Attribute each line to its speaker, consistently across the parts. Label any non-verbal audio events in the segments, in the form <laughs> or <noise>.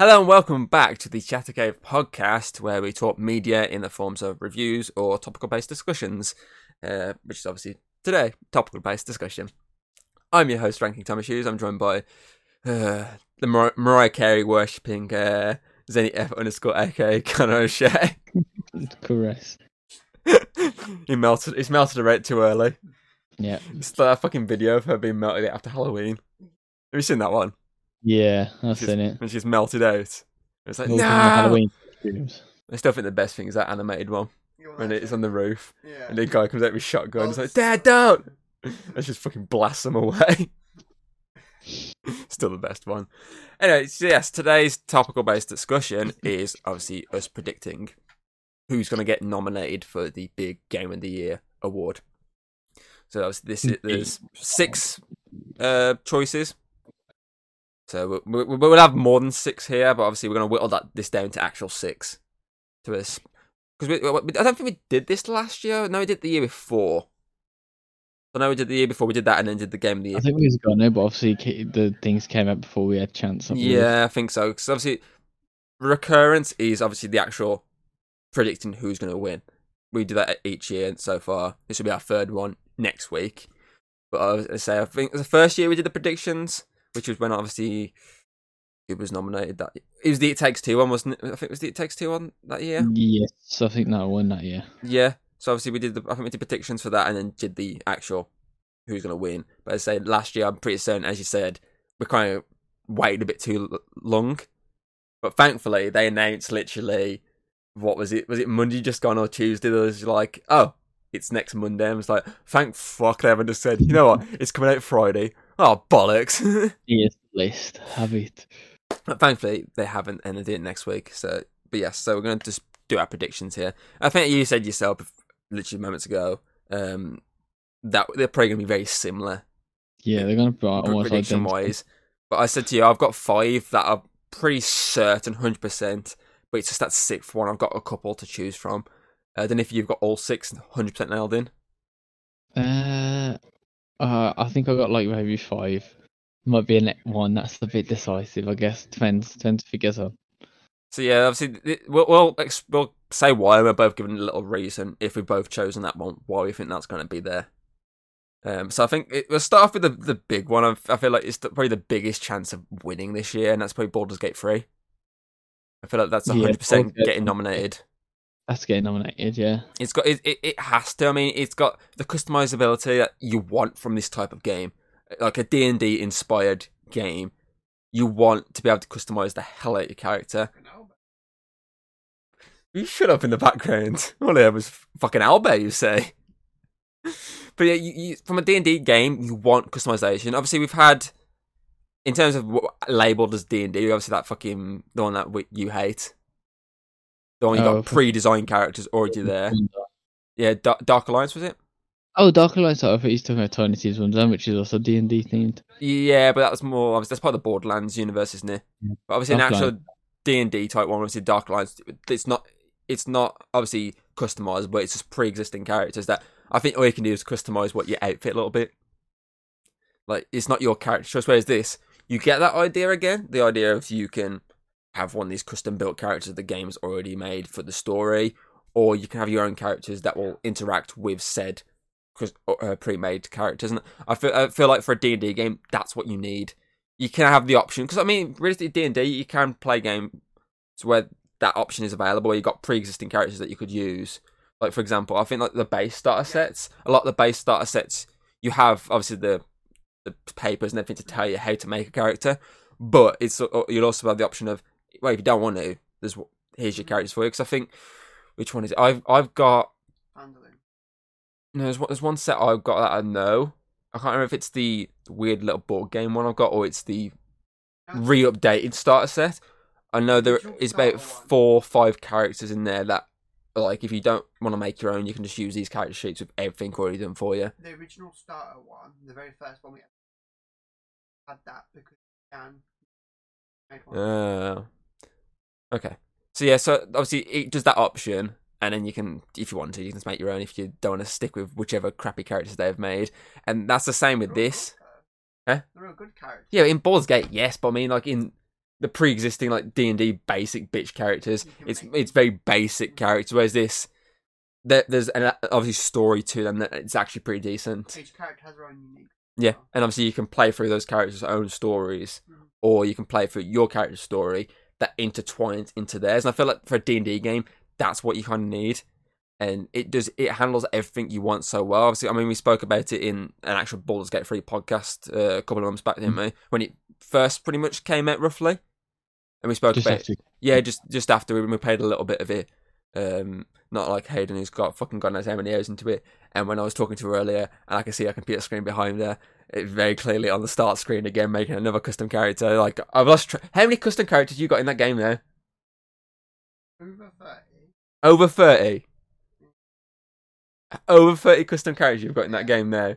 Speaker 1: Hello and welcome back to the Chatter Cave podcast, where we talk media in the forms of reviews or topical-based discussions, uh, which is obviously today topical-based discussion. I'm your host, Ranking Thomas Hughes. I'm joined by uh, the Mar- Mariah Carey worshipping uh, Zenny F underscore aka Connor O'Shea. <laughs>
Speaker 2: Caress. <laughs>
Speaker 1: he melted. He's melted a rate too early.
Speaker 2: Yeah.
Speaker 1: It's that fucking video of her being melted after Halloween. Have you seen that one?
Speaker 2: Yeah, I've
Speaker 1: She's-
Speaker 2: seen it.
Speaker 1: And she's melted out. It's like
Speaker 2: All
Speaker 1: no.
Speaker 2: from Halloween costumes.
Speaker 1: I still think the best thing is that animated one when it's on the roof
Speaker 3: Yeah.
Speaker 1: and the guy comes out with a shotgun.
Speaker 3: Oh,
Speaker 1: It's like, Dad, don't! <laughs> Let's just fucking blast them away. <laughs> Still the best one. Anyway, so yes, today's topical based discussion is obviously us predicting who's going to get nominated for the big Game of the Year award. So obviously this is, there's six uh, choices. So we, we, we'll have more than six here, but obviously we're going to whittle that this down to actual six to us. Because I don't think we did this last year. No, we did the year before. I know we did the year before. We did that and then did the game of the year.
Speaker 2: I think we was gonna, but obviously the things came out before we had chance. I.
Speaker 1: Yeah, I think so. Because obviously, recurrence is obviously the actual predicting who's going to win. We do that each year so far. This will be our third one next week. But I was gonna say, I think the first year we did the predictions, which was when obviously it was nominated. That it was the It Takes Two one, wasn't it? I think it was the It Takes Two one that year.
Speaker 2: Yes, I think that won that year.
Speaker 1: Yeah. So obviously we did the I think we did predictions for that and then did the actual who's gonna win. But as I say last year I'm pretty certain, as you said, we kind of waited a bit too long. But thankfully they announced literally what was it? Was it Monday just gone or Tuesday? There was like, oh, it's next Monday. I was like, thank fuck they haven't just said, you know what, it's coming out Friday. <laughs> Oh bollocks. <laughs>
Speaker 2: Here's the list. Have it.
Speaker 1: But thankfully, they haven't, and they did it next week. So, but yes, so we're going to just do our predictions here. I think you said yourself literally moments ago um, that they're probably going to be very similar
Speaker 2: Yeah, they're gonna be almost
Speaker 1: prediction
Speaker 2: identical.
Speaker 1: wise. But I said to you, I've got five that are pretty certain, hundred percent. But it's just that sixth one. I've got a couple to choose from. Uh, then if you've got all six, hundred percent nailed in.
Speaker 2: Uh, uh, I think I got like maybe five. Might be a ne- one that's a bit decisive. I guess depends. Depends if it gets on.
Speaker 1: So yeah, obviously we'll we'll, ex- we'll say why we're both given a little reason if we've both chosen that one, why we think that's going to be there. Um, so I think it, we'll start off with the the big one. I, I feel like it's the, probably the biggest chance of winning this year, and that's probably Baldur's Gate three. I feel like that's
Speaker 2: Yeah,
Speaker 1: hundred percent getting nominated.
Speaker 2: That's getting nominated. Yeah.
Speaker 1: It's got it, it. It has to. I mean, it's got the customizability that you want from this type of game, like a D and D inspired game. You want to be able to customize the hell out of your character. You shut up in the background. <laughs> All I was fucking Albert, you say. <laughs> But yeah, you, you, from a D&D game, you want customization. Obviously, we've had, in terms of labeled as D&D, obviously that fucking, the one that we, you hate. The one you
Speaker 2: Oh,
Speaker 1: got pre-designed characters already there. Yeah, Dark, Dark Alliance, was it?
Speaker 2: Oh, Dark Alliance. I thought he's talking about Tiny one, then, which is also D and D themed.
Speaker 1: Yeah, but that was more, obviously, that's part of the Borderlands universe, isn't it?
Speaker 2: Yeah.
Speaker 1: But obviously, an actual D&D type one, obviously Dark Alliance, it's not, it's not obviously customized, but it's just pre-existing characters that I think all you can do is customize what your outfit a little bit. Like it's not your character choice. Whereas this, you get that idea again. The idea of you can have one of these custom built characters the game's already made for the story, or you can have your own characters that will interact with said uh, pre-made characters. And I feel I feel like for a D and D game, that's what you need. You can have the option because I mean, realistically, D and D you can play games where that option is available. You've got pre-existing characters that you could use. Like for example, I think like the base starter sets. A lot of the base starter sets you have obviously the the papers and everything to tell you how to make a character, but it's you'll also have the option of well if you don't want to, there's here's your characters for you. Because I think which one is it? I've I've got no there's one there's one set I've got that I know. I can't remember if it's the weird little board game one I've got or it's the re-updated starter set. I know there is about four or five characters in there that, like, if you don't want to make your own, you can just use these character sheets with everything already done for you.
Speaker 3: The original starter one, the very first one we had that because you can make one.
Speaker 1: Uh, okay. So yeah, so obviously it does that option, and then you can, if you want to, you can just make your own. If you don't want to stick with whichever crappy characters they've made, and that's the same with this. Huh?
Speaker 3: They're all good characters.
Speaker 1: Yeah, in Baldur's Gate, yes, but I mean, like in the pre-existing like D and D basic bitch characters. It's
Speaker 3: make-
Speaker 1: it's very basic characters. Whereas this, there, there's an obviously story to them that it's actually pretty decent.
Speaker 3: Each character has their own unique.
Speaker 1: Yeah, and obviously you can play through those characters' own stories,
Speaker 3: Mhm.
Speaker 1: or you can play through your character's story that intertwines into theirs. And I feel like for a D and D game, that's what you kind of need, and it does. It handles everything you want so well. Obviously, I mean, we spoke about it in an actual Baldur's Gate three podcast uh, a couple of months back, didn't we? When it first pretty much came out, roughly, and we spoke
Speaker 2: Just
Speaker 1: about
Speaker 2: after.
Speaker 1: yeah, just just after we, we played a little bit of it. Um, not like Hayden who's got fucking God knows how many hours into it. And when I was talking to her earlier, and I can see her computer screen behind her, it very clearly on the start screen again, making another custom character. Like I've lost. Tra- how many custom characters you got in that game now?
Speaker 3: Over 30.
Speaker 1: Over thirty. Over thirty custom characters you've got in that game now.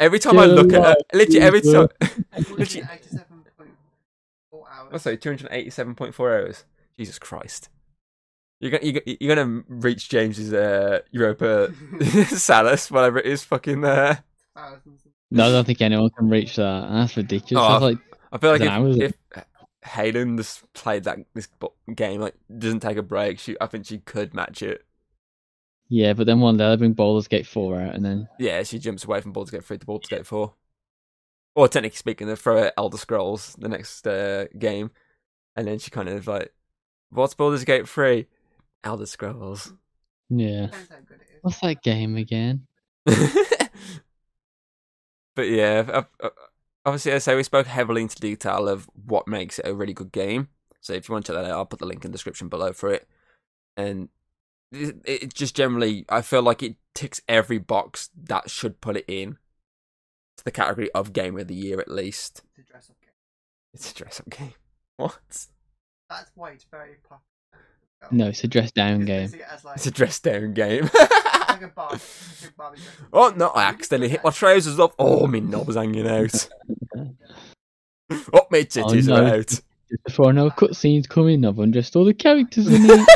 Speaker 1: Every time I look at her, literally every time. <laughs> <laughs> literally,
Speaker 3: 287.4 hours.
Speaker 1: what's that? Two hundred eighty-seven point four hours. Jesus Christ. You're gonna, you're, you're gonna reach James's uh, Europa <laughs> Salus, whatever it is, fucking uh
Speaker 3: Thousands.
Speaker 2: No, I don't think anyone can reach that. That's ridiculous.
Speaker 1: Oh,
Speaker 2: That's like
Speaker 1: I feel like
Speaker 2: I don't know,
Speaker 1: if, if Hayden just played that this game, like doesn't take a break, she I think she could match it.
Speaker 2: yeah, but then one day they bring Baldur's Gate four out, and then
Speaker 1: Yeah, she jumps away from Baldur's Gate 3 to Baldur's Gate 4. Or technically speaking, they throw out Elder Scrolls, the next uh, game, and then she kind of like, what's Baldur's Gate 3? Elder Scrolls.
Speaker 2: yeah,
Speaker 3: Depends how good it is.
Speaker 2: what's that game again? <laughs>
Speaker 1: but yeah, uh, uh, obviously, I say we spoke heavily into detail of what makes it a really good game. So if you want to check that out, I'll put the link in the description below for it. And it, it just generally, I feel like it ticks every box that should put it in to the category of game of the year at least.
Speaker 3: It's a dress up game.
Speaker 1: It's a dress up <laughs> game. What?
Speaker 3: That's why it's very popular.
Speaker 2: No, it's a dress down
Speaker 3: It's
Speaker 2: game.
Speaker 3: basically as like,
Speaker 1: It's a dress down game. <laughs>
Speaker 3: like a bar. It's <laughs> a Barbie dress
Speaker 1: oh no, I accidentally hit my trousers off. Oh, my knob's hanging out. <laughs> oh, my titties oh,
Speaker 2: no.
Speaker 1: are out.
Speaker 2: Just before I know cutscenes coming, I've undressed all the characters in it.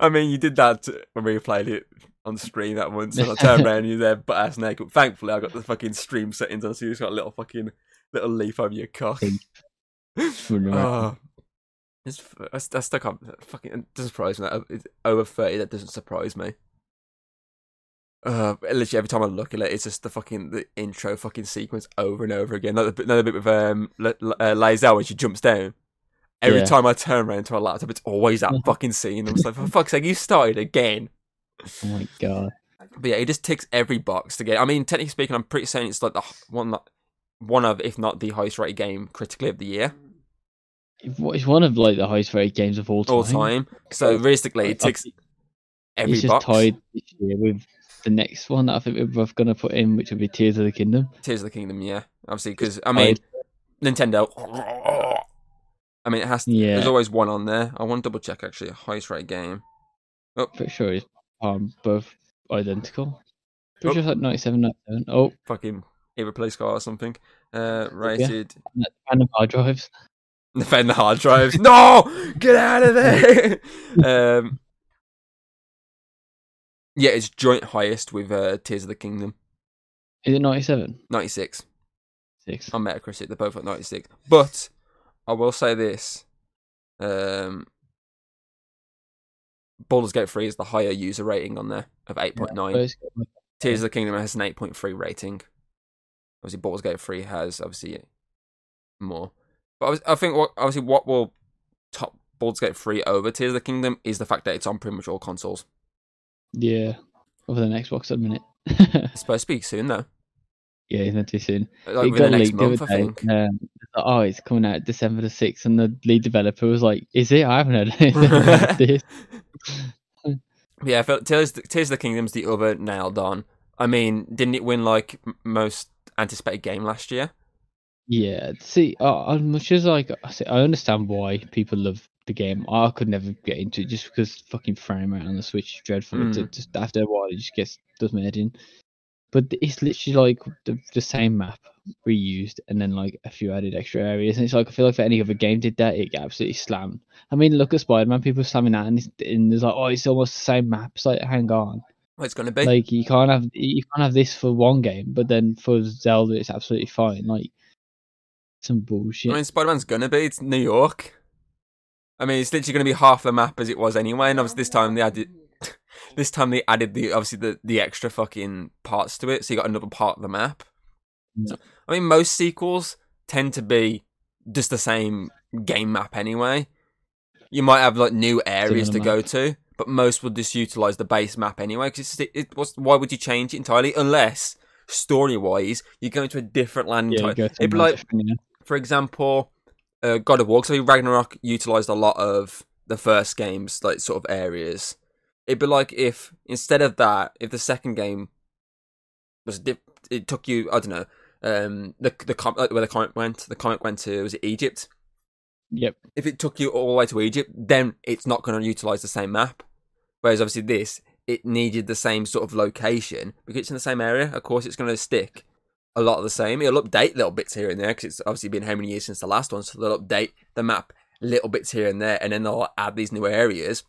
Speaker 1: I mean, you did that when we played it on stream that once, and I turned around and you're there butt ass naked. Thankfully, I got the fucking stream settings on, so you just got a little fucking little leaf over your cock.
Speaker 2: Around.
Speaker 1: it's, I, I still can't fucking. It doesn't surprise me. It's over thirty. That doesn't surprise me. Uh, literally every time I look at it, it's just the fucking the intro fucking sequence over and over again. Like the, another bit with um L- L- uh, when she jumps down. Every
Speaker 2: Yeah.
Speaker 1: time I turn around to my laptop, it's always that <laughs> fucking scene. I'm just like, for fuck's sake, you started again.
Speaker 2: Oh my god.
Speaker 1: But yeah, it just ticks every box to get. I mean, technically speaking, I'm pretty saying it's like the one, one of, if not the highest rated game critically of the year,
Speaker 2: It's one of like the highest rated games of all time.
Speaker 1: all time. So realistically, it
Speaker 2: I think
Speaker 1: every
Speaker 2: it's just
Speaker 1: box.
Speaker 2: tied this year with the next one that I think we're both gonna put in, which would be Tears of the Kingdom.
Speaker 1: Tears of the Kingdom, yeah, obviously because I mean, Nintendo. I mean, it has. To,
Speaker 2: Yeah.
Speaker 1: There's always one on there. I want to double check actually. A highest rated game. Oh.
Speaker 2: Pretty sure it's um both identical.
Speaker 1: Oh.
Speaker 2: Pretty sure it's like 97, 97. Oh,
Speaker 1: Fucking either police car or something. Uh, rated.
Speaker 2: random hard drives. <laughs>
Speaker 1: Defend the hard drives. no, get out of there. <laughs> um, yeah, it's joint highest with uh, Tears of the Kingdom,
Speaker 2: Is it 97?
Speaker 1: ninety six.
Speaker 2: Six.
Speaker 1: on Metacritic. They're both at 96. But I will say this: um, Baldur's Gate 3 is the higher user rating on there of 8.9.
Speaker 2: First-
Speaker 1: Tears of the Kingdom has an 8.3 rating. Obviously, Baldur's Gate 3 has obviously more. But I was- I think what obviously what will top Baldur's Gate 3 over Tears of the Kingdom is the fact that it's on pretty much all consoles.
Speaker 2: Yeah. Over the Xbox at the minute. <laughs>
Speaker 1: It's supposed to be soon though,
Speaker 2: yeah, it's meant to be soon.
Speaker 1: like
Speaker 2: it got
Speaker 1: the next
Speaker 2: leaked the other
Speaker 1: month, I
Speaker 2: day.
Speaker 1: think.
Speaker 2: Um, like, oh, it's coming out December the 6th, and the lead developer was like, Is it? I haven't heard anything about this. <laughs> <laughs>
Speaker 1: Yeah, I felt Tears, Tears of the Kingdom's the other nailed on. I mean, didn't it win like most anticipated game last year?
Speaker 2: Yeah, see, uh, as much as like I say, I understand why people love the game. I could never get into it just because fucking frame rate on the Switch is dreadful. It's
Speaker 1: Mm.
Speaker 2: just after a while, it just gets does my head in. But it's literally like the, the same map reused, and then like a few added extra areas. And it's like I feel like if any other game did that, it get absolutely slammed. I mean, look at Spider Man. People slamming that, and, it's, and there's like, oh, it's almost the same map. It's like, hang on,
Speaker 1: Well, it's going to be.
Speaker 2: like you can't have you can't have this for one game, but then for Zelda, it's absolutely fine. Like Some bullshit.
Speaker 1: I mean, Spider Man's gonna be. It's New York. I mean, it's literally gonna be half the map as it was anyway. And obviously, this time they added. <laughs> This time they added the obviously the, the extra fucking parts to it, so you got another part of the map.
Speaker 2: Yeah.
Speaker 1: So, I mean, most sequels tend to be just the same game map anyway. You might have like new areas to
Speaker 2: Similar
Speaker 1: go to, but most will just utilize the base map anyway. Because it, it was why would you change it entirely unless story wise you're going to a different land
Speaker 2: yeah,
Speaker 1: type.
Speaker 2: go to
Speaker 1: It'd be like
Speaker 2: different, yeah.
Speaker 1: For example, uh, God of War. So Ragnarok utilized a lot of the first game's like sort of areas. It'd be like if instead of that, if the second game was dip, it took you I don't know um the the com- like where the comic went. The comic went to was it Egypt?
Speaker 2: Yep.
Speaker 1: If it took you all the way to Egypt, then it's not going to utilize the same map. Whereas obviously this, it needed the same sort of location because it's in the same area. Of course, it's going to stick a lot of the same. It'll update little bits here and there because it's obviously been how many years since the last one, so they'll update the map little bits here and there, and then they'll add these new areas.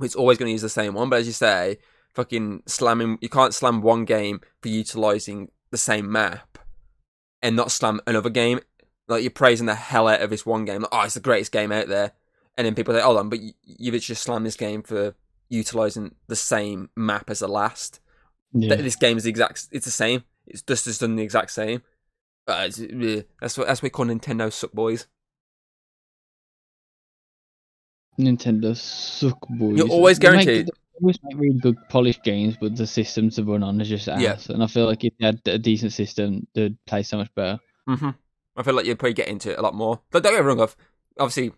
Speaker 1: It's always going to use the same one, but as you say, fucking slamming, you can't slam one game for utilizing the same map and not slam another game. Like you're praising the hell out of this one game, like, oh, it's the greatest game out there, and then people say, hold on, but you, you've just slammed this game for utilizing the same map as the last.
Speaker 2: Yeah.
Speaker 1: This game is the exact. It's the same. It's just just done the exact same. Uh, uh, that's what that's what we call Nintendo suck boys.
Speaker 2: Nintendo suck boys.
Speaker 1: You're always guaranteed-
Speaker 2: they always make really good polished games, but the system to run on is just ass.
Speaker 1: Yeah.
Speaker 2: And I feel like if they had a decent system, they'd play so much better.
Speaker 1: hmm I feel like you'd probably get into it a lot more. But don't get me wrong, of obviously,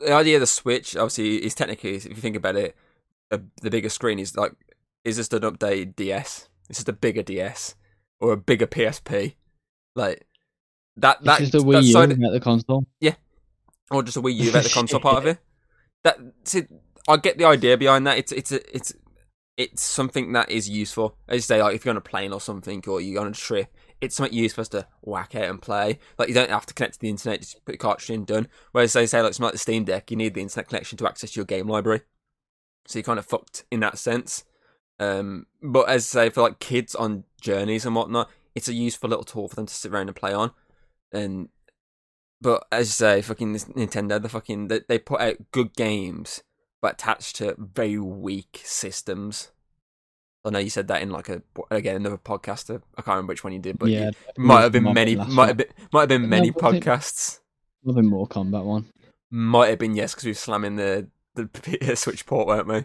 Speaker 1: the idea of the Switch obviously is technically, if you think about it, a, the bigger screen is like is just an updated DS. It's just a bigger DS or a bigger PSP, like that.
Speaker 2: It's
Speaker 1: That
Speaker 2: just a
Speaker 1: that
Speaker 2: Wii U
Speaker 1: side-
Speaker 2: at the console.
Speaker 1: Yeah, or just a Wii U about the console part of <laughs> it. That see, I get the idea behind that. It's it's a, it's it's something that is useful. As you say, like if you're on a plane or something, or you're on a trip, it's something you're supposed to whack out and play. Like you don't have to connect to the internet; just put the cartridge in, done. Whereas they say like something like the Steam Deck, you need the internet connection to access your game library. So you're kind of fucked in that sense. Um, but as I say, for like kids on journeys and whatnot, it's a useful little tool for them to sit around and play on. And but as you say, fucking this Nintendo, the fucking they, they put out good games, but attached to very weak systems. I know you said that in like a again another podcast. uh, I can't remember which one you did, but
Speaker 2: yeah,
Speaker 1: it might have been many, might
Speaker 2: one.
Speaker 1: have been might have been
Speaker 2: No,
Speaker 1: many
Speaker 2: was it-
Speaker 1: podcasts.
Speaker 2: Probably more combat one.
Speaker 1: Might have been yes, because we were slamming the the <laughs> Switch port, weren't we?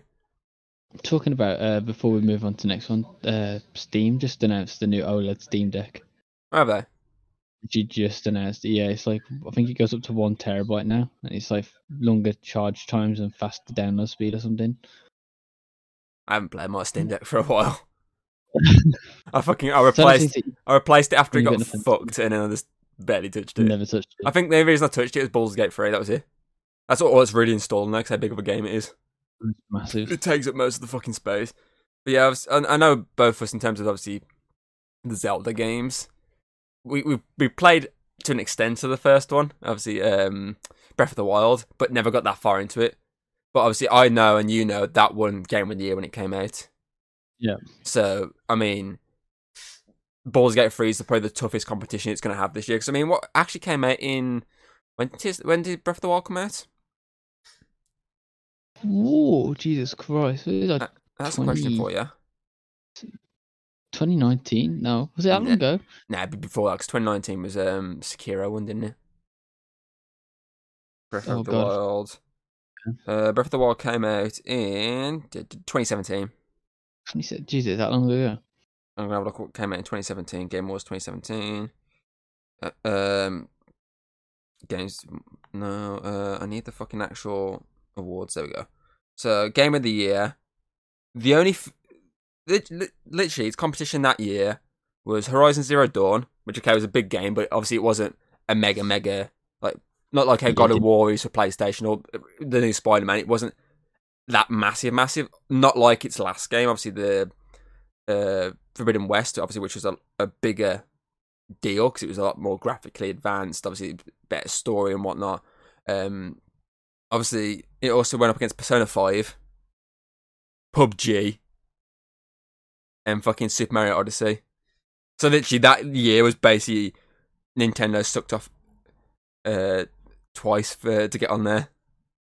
Speaker 2: Talking about uh, before we move on to the next one, uh, Steam just announced the new OLED Steam Deck.
Speaker 1: Have they?
Speaker 2: She just announced, yeah, it's like I think it goes up to one terabyte now, and it's like longer charge times and faster download speed or something.
Speaker 1: I haven't played my Steam Deck for a while. <laughs> I fucking I
Speaker 2: So I
Speaker 1: replaced I replaced it after it got fucked, and then I just barely touched it.
Speaker 2: never touched it.
Speaker 1: I think the only reason I touched it was Baldur's Gate 3, that was it. That's all it's really installed now, 'cause how big of a game it is.
Speaker 2: It's massive.
Speaker 1: It takes up most of the fucking space. But yeah, I, was, I, I know both of us in terms of obviously the Zelda games. We we we played to an extent to the first one, obviously um, Breath of the Wild, but never got that far into it. But obviously, I know and you know that one game of the year when it came out.
Speaker 2: Yeah.
Speaker 1: So I mean, Baldur's Gate 3 is probably the toughest competition it's going to have this year. Because I mean, what actually came out in when did, when did Breath of the Wild come out?
Speaker 2: Whoa, Jesus Christ! Like
Speaker 1: That's a question for you.
Speaker 2: 2019. No, was it that long ago?
Speaker 1: Nah, before that, because 2019 was um Sekiro one, didn't it? Breath
Speaker 2: Oh,
Speaker 1: of the
Speaker 2: God.
Speaker 1: Wild. Uh, Breath of the Wild came out in d- d- 2017.
Speaker 2: 20, Jesus, that long ago.
Speaker 1: I'm gonna have a look what came out in 2017. Game Wars 2017. Uh, um, games. No, uh, I need the fucking actual awards. There we go. So, Game of the Year. The only, f- lit- lit- literally, its competition that year was Horizon Zero Dawn, which okay was a big game, but obviously it wasn't a mega mega like not like how God of War is for PlayStation or the new Spider Man. It wasn't that massive, massive. Not like its last game. Obviously the uh, Forbidden West, obviously, which was a, a bigger deal because it was a lot more graphically advanced. Obviously, better story and whatnot. Um, obviously, it also went up against Persona Five, PUBG, and fucking Super Mario Odyssey. So literally, that year was basically Nintendo sucked off uh, twice for to get on there.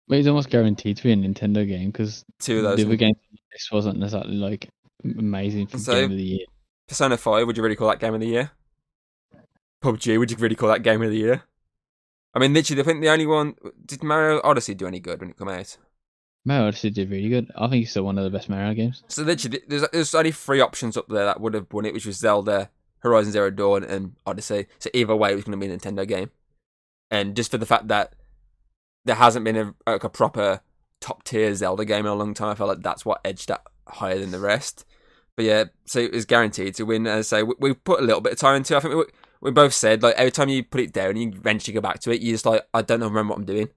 Speaker 2: But it's almost guaranteed to be a Nintendo game because
Speaker 1: Two of
Speaker 2: the
Speaker 1: those.
Speaker 2: other game this wasn't exactly like amazing for
Speaker 1: So-
Speaker 2: game of the year.
Speaker 1: Persona Five. Would you really call that game of the year? PUBG. Would you really call that game of the year? I mean, literally, I think the only one did Mario Odyssey do any good when it came out.
Speaker 2: Mario Odyssey did really good. I think it's still one of the best Mario games.
Speaker 1: So literally, there's there's only three options up there that would have won it, which was Zelda, Horizon Zero Dawn, and Odyssey. So either way, it was going to be a Nintendo game. And just for the fact that there hasn't been a, like a proper top tier Zelda game in a long time, I felt like that's what edged that higher than the rest. But yeah, so it was guaranteed to win. As I say, we, we put a little bit of time into. it. I think we we both said like every time you put it down and you eventually go back to it, you just like I don't know remember what I'm doing.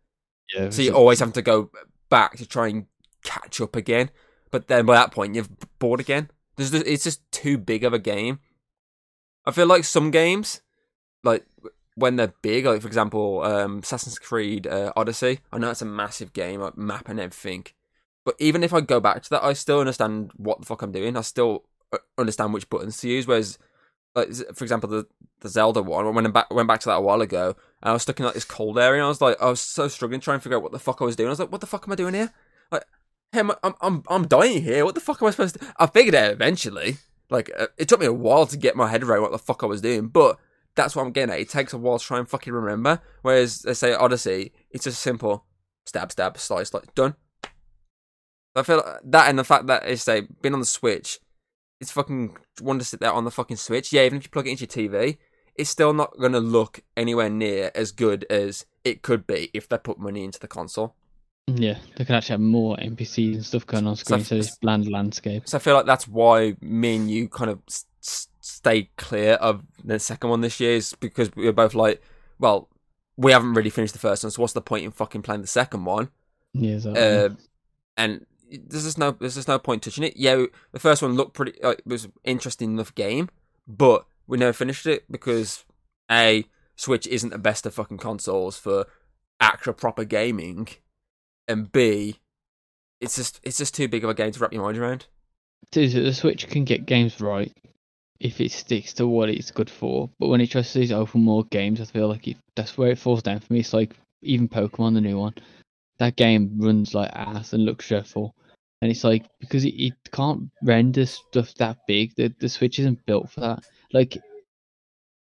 Speaker 2: Yeah.
Speaker 1: So you always have to go back to try and catch up again. But then by that point, you're bored again. There's just, it's just too big of a game. I feel like some games, like when they're big, like for example, um, Assassin's Creed uh, Odyssey. I know it's a massive game, like map and everything. But even if I go back to that, I still understand what the fuck I'm doing. I still uh, understand which buttons to use. Whereas, like for example, the the Zelda one, I back, went back to that a while ago, and I was stuck in like this cold area, and I was like, I was so struggling trying to figure out what the fuck I was doing. I was like, what the fuck am I doing here? Like, hey, I'm I'm I'm, dying here. What the fuck am I supposed to? I figured it out eventually. Like, uh, it took me a while to get my head around what the fuck I was doing, but that's what I'm getting at. It takes a while to try and fucking remember. Whereas, let's say Odyssey, it's just simple stab, stab, slice, like done. I feel like that and the fact that it's say been on the Switch, it's fucking one to sit there on the fucking Switch. Yeah, even if you plug it into your TV, it's still not gonna look anywhere near as good as it could be if they put money into the console.
Speaker 2: Yeah, they could actually have more NPCs and stuff going on screen,
Speaker 1: So-
Speaker 2: so this bland landscape.
Speaker 1: So I feel like that's why me and you kind of s- s- stay clear of the second one this year is because we were both like, well, we haven't really finished the first one, so what's the point in fucking playing the second one?
Speaker 2: Yeah, exactly.
Speaker 1: Uh, and there's just no there's just no point touching it. Yeah, the first one looked pretty like was interesting enough game, but we never finished it because a Switch isn't the best of fucking consoles for actual proper gaming, and b it's just it's just too big of a game to wrap your mind around.
Speaker 2: Dude, the Switch can get games right if it sticks to what it's good for. But when it tries to these open world games, I feel like it, that's where it falls down for me. It's like even Pokemon, the new one, that game runs like ass and looks dreadful. And it's like because it, it can't render stuff that big, the the Switch isn't built for that. Like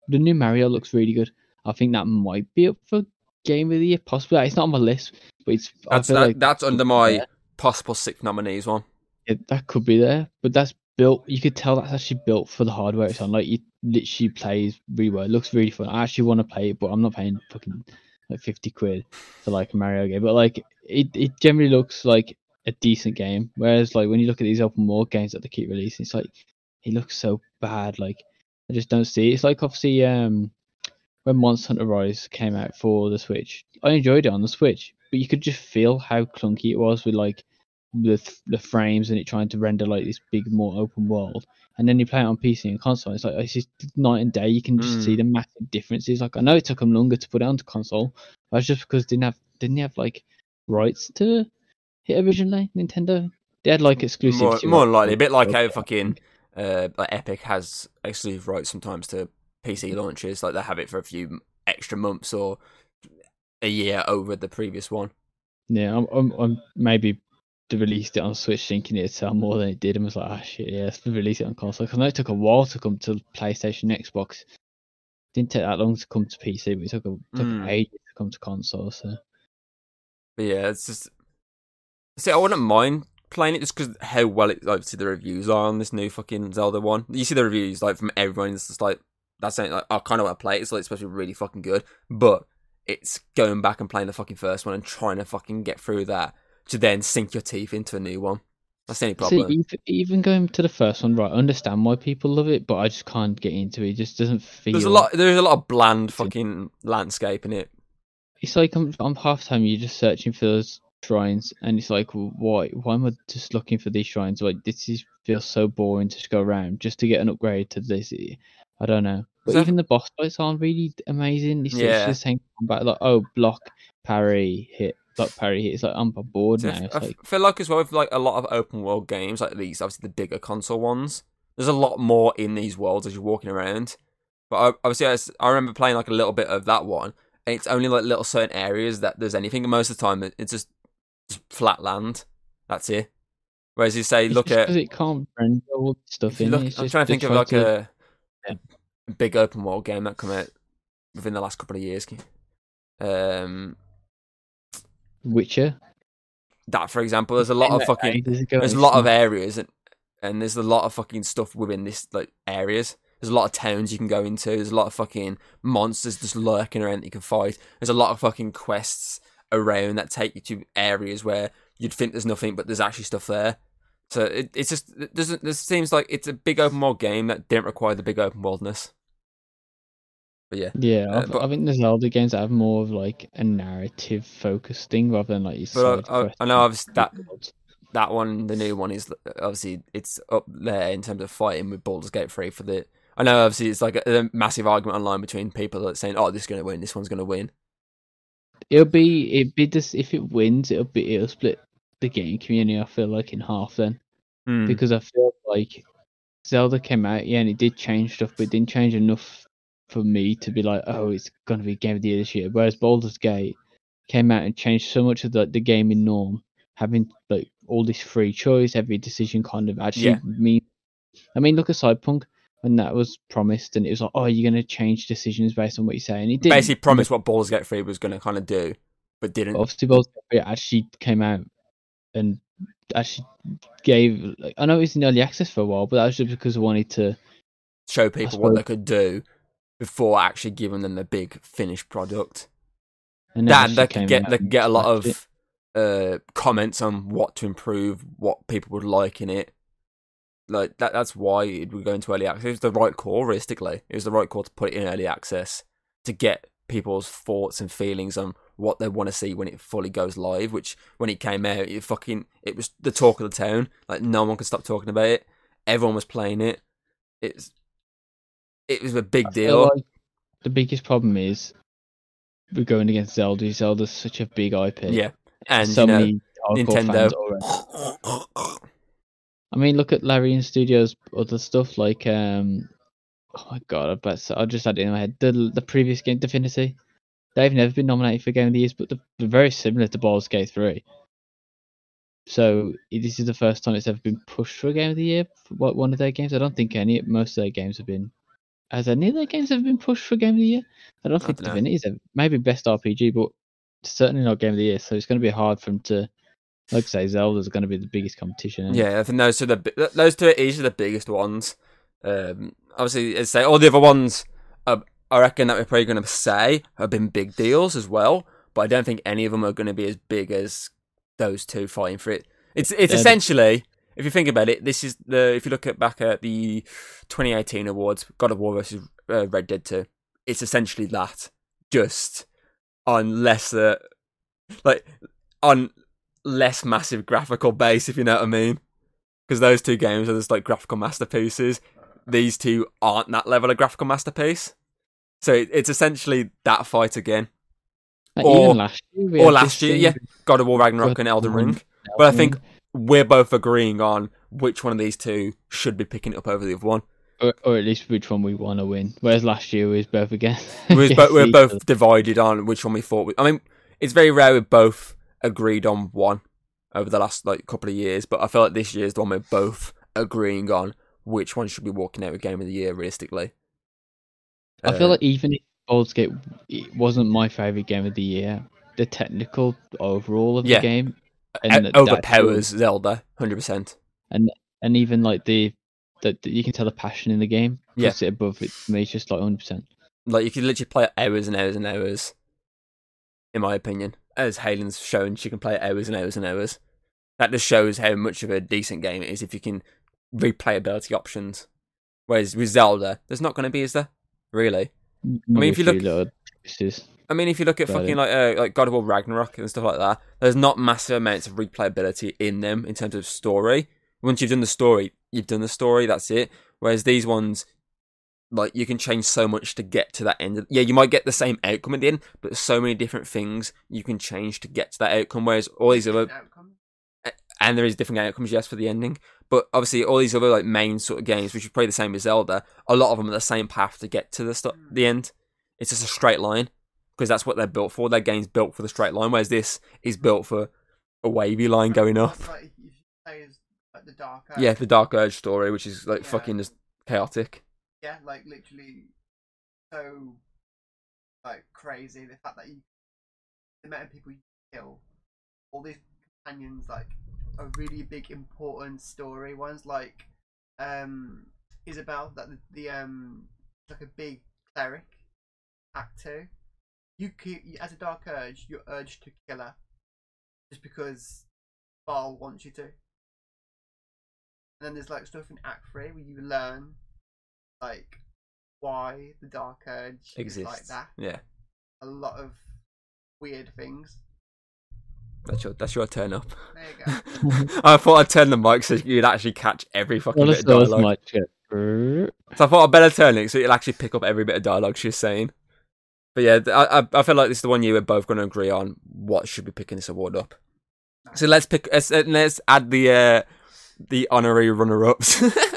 Speaker 2: the new Mario looks really good. I think that might be up for game of the year, possibly. It's not on my list, but it's.
Speaker 1: That's that,
Speaker 2: like
Speaker 1: that's under my
Speaker 2: Yeah.
Speaker 1: possible sixth nominees one.
Speaker 2: Yeah, that could be there, but that's built. You could tell that's actually built for the hardware it's on. Like it literally plays really well. It looks really fun. I actually want to play it, but I'm not paying fucking like fifty quid for like a Mario game. But like it, it generally looks like a decent game. Whereas like when you look at these open world games that they keep releasing, it's like it looks so bad. Like I just don't see. It. It's like obviously um when Monster Hunter Rise came out for the Switch, I enjoyed it on the Switch, but you could just feel how clunky it was with like the th- the frames and it trying to render like this big, more open world. And then you play it on PC and console. It's like it's just night and day. You can just
Speaker 1: Mm.
Speaker 2: see the massive differences. Like I know it took them longer to put it onto console. But that's just because they didn't have didn't they have like rights to it originally. Nintendo they had like exclusive.
Speaker 1: More, more than likely, a bit like how fucking uh, like Epic has exclusive rights sometimes to PC launches. Like they have it for a few extra months or a year over the previous one.
Speaker 2: Yeah, I'm, I'm, I'm maybe they released it on Switch thinking it'd sell more than it did, and was like, ah, shit, yeah, let's release it on console. Because I know it took a while to come to PlayStation, Xbox. Didn't take that long to come to PC, but it took a took
Speaker 1: Mm.
Speaker 2: ages to come to console. So
Speaker 1: But yeah, it's just. See, I wouldn't mind playing it just because how well it obviously the reviews are on this new fucking Zelda one. You see the reviews like from everyone. It's just like that's something like I kind of want to play it. It's like it's supposed to be really fucking good, but it's going back and playing the fucking first one and trying to fucking get through that to then sink your teeth into a new one. That's the only
Speaker 2: See,
Speaker 1: problem.
Speaker 2: even, even going to the first one, right? I understand why people love it, but I just can't get into it. It just doesn't feel.
Speaker 1: There's a lot. There's a lot of bland fucking landscape in it.
Speaker 2: It's like I'm, I'm half time you're just searching for those shrines, and it's like, why? Why am I just looking for these shrines? Like this is feels so boring to just go around just to get an upgrade to this. I don't know. But even the boss fights aren't really amazing. It's,
Speaker 1: Yeah.
Speaker 2: just saying combat like, oh, block, parry, hit, block, parry, hit. It's like I'm bored
Speaker 1: So
Speaker 2: now.
Speaker 1: I f-
Speaker 2: like
Speaker 1: feel like as well with like a lot of open world games like these, obviously the bigger console ones. There's a lot more in these worlds as you're walking around. But I, obviously, I, I remember playing like a little bit of that one, and it's only like little certain areas that there's anything. And most of the time, it's just flat land. That's it. Whereas you say, look at
Speaker 2: because it can't render all stuff in.
Speaker 1: look. I'm
Speaker 2: just
Speaker 1: trying to think of like
Speaker 2: to-
Speaker 1: a big open world game that come out within the last couple of years. Um,
Speaker 2: Witcher.
Speaker 1: that for example, there's a lot of fucking there's a lot of areas and and there's a lot of fucking stuff within this like areas. There's a lot of towns you can go into. There's a lot of fucking monsters just lurking around that you can fight. There's a lot of fucking quests around that take you to areas where you'd think there's nothing, but there's actually stuff there. So it, it's just it doesn't. This seems like it's a big open world game that didn't require the big open worldness. But yeah,
Speaker 2: Yeah,
Speaker 1: Uh,
Speaker 2: I,
Speaker 1: but-
Speaker 2: I think there's Zelda games that have more of like a narrative focused thing rather than like your
Speaker 1: But I- I- I know obviously that- <laughs> that one, the new one, is obviously it's up there in terms of fighting with Baldur's Gate 3 for the. I know obviously it's like a, a massive argument online between people that are saying, "Oh, this is going to win. This one's going to win."
Speaker 2: It'll be it'd be this if it wins, it'll be it'll split the game community. I feel like in half then
Speaker 1: Hmm.
Speaker 2: because I feel like Zelda came out, yeah, and it did change stuff, but it didn't change enough for me to be like, oh, it's gonna be game of the year this year. Whereas Baldur's Gate came out and changed so much of the the gaming norm, having like all this free choice, every decision kind of actually
Speaker 1: Yeah.
Speaker 2: mean. I mean, look at Cyberpunk when that was promised, and it was like, oh, you're gonna change decisions based on what you say, and he did.
Speaker 1: Basically, promised what Baldur's Gate Free was going to kind of do, but didn't.
Speaker 2: Obviously, Baldur's Gate actually came out and actually gave. Like, I know it was in early access for a while, but that was just because I wanted to.
Speaker 1: show people what they could do before actually giving them the big finished product.
Speaker 2: And then
Speaker 1: That they could get they could get a lot of uh, comments on what to improve, what people would like in it. Like that that's why it would go into early access. It was the right call, realistically. It was the right call to put it in early access to get people's thoughts and feelings on what they want to see when it fully goes live. Which when it came out, it fucking it was the talk of the town. Like no one could stop talking about it. Everyone was playing it. It's it was a big deal.
Speaker 2: like the biggest problem is we're going against Zelda. Zelda's such a big IP.
Speaker 1: Yeah, and
Speaker 2: so
Speaker 1: you know, Nintendo. <laughs>
Speaker 2: I mean, look at Larian Studios' other stuff like um. Oh my god! I bet I just had it in my head. The the previous game, Divinity, they've never been nominated for Game of the Year, but they're, they're very similar to Baldur's Gate Three. So this is the first time it's ever been pushed for a Game of the Year. For what one of their games? I don't think any. Most of their games have been. Has any of their games ever been pushed for Game of the Year? I don't
Speaker 1: I
Speaker 2: think. Divinity's ever. Maybe Best RPG, but certainly not Game of the Year. So it's going to be hard for them to. Like I say, Zelda's going to be the biggest competition.
Speaker 1: Yeah, I think those are the those two are easily the biggest ones. Um, obviously, as I say all the other ones, uh, I reckon that we're probably going to say have been big deals as well. But I don't think any of them are going to be as big as those two fighting for it. It's it's essentially, if you think about it, this is the if you look at back at the 2018 awards, God of War versus uh, Red Dead 2. It's essentially that, just on lesser, like on less massive graphical base, if you know what I mean. Because those two games are just like graphical masterpieces. These two aren't that level of graphical masterpiece. So it- it's essentially that fight again.
Speaker 2: Like,
Speaker 1: Or-
Speaker 2: last year,
Speaker 1: or last year, yeah.
Speaker 2: with
Speaker 1: God of War Ragnarok
Speaker 2: God
Speaker 1: and Elden
Speaker 2: of
Speaker 1: Ring. But I think we're both agreeing on which one of these two should be picking it up over the other one.
Speaker 2: or, or at least which one we want to win. Whereas last year we was both against.
Speaker 1: We're, <laughs> bo- we're both divided on which one we thought. We- I mean, it's very rare we've both agreed on one over the last like couple of years, but I feel like this year is the one we're both agreeing on which one should be walking out with Game of the Year realistically.
Speaker 2: I feel
Speaker 1: Uh,
Speaker 2: like even if Baldur's Gate it wasn't my favorite game of the year, the technical overall of
Speaker 1: Yeah.
Speaker 2: the game and the-
Speaker 1: overpowers Zelda hundred percent.
Speaker 2: and and even like the that you can tell the passion in the game.
Speaker 1: Yeah.
Speaker 2: it above it me. It's just like hundred percent.
Speaker 1: Like you could literally play hours and hours and hours. In my opinion, as Halen's shown, she can play hours and hours and hours. That just shows how much of a decent game it is if you can replayability options. Whereas with Zelda, there's not going to be, is there? Really? I mean, if you look- I mean, if you look at fucking
Speaker 2: it.
Speaker 1: like uh, like God of War Ragnarok and stuff like that, there's not massive amounts of replayability in them in terms of story. Once you've done the story, you've done the story. That's it. Whereas these ones, like you can change so much to get to that end. Yeah, you might get the same outcome at the end, but so many different things you can change to get to that outcome. Whereas all these other
Speaker 3: Outcome.
Speaker 1: and there is different outcomes, yes, for the ending. But obviously, all these other like main sort of games, which is probably the same as Zelda, a lot of them are the same path to get to the st-
Speaker 3: Mm.
Speaker 1: the end. It's just a straight line because that's what they're built for. Their game's built for the straight line, whereas this is built for a wavy line going up.
Speaker 3: Like you say is like the dark.
Speaker 1: Yeah, the Dark Urge story, which is like
Speaker 3: Yeah.
Speaker 1: fucking just chaotic.
Speaker 3: Yeah, like literally so like crazy. The fact that you the amount of people you kill, all these companions, like a really big important story. One's like um Isobel, that the, the um like a big cleric. Act two, you, keep, as a dark urge, you're urged to kill her just because Bhaal wants you to. And then there's like stuff in Act three where you learn like why the dark urge
Speaker 1: Exists.
Speaker 3: is like that.
Speaker 1: Yeah,
Speaker 3: A lot of weird things.
Speaker 1: that's your that's your turn up.
Speaker 3: There you go. <laughs>
Speaker 1: I thought I'd turn the mic so you'd actually catch every fucking
Speaker 2: Well,
Speaker 1: bit of dialogue.
Speaker 2: my trip.
Speaker 1: So I thought I'd better turn it so you'll actually pick up every bit of dialogue she's saying. But yeah, I, I I feel like this is the one year we're both going to agree on what should be picking this award up. So let's pick. Let's, uh, let's add the uh, the honorary runner ups. <laughs>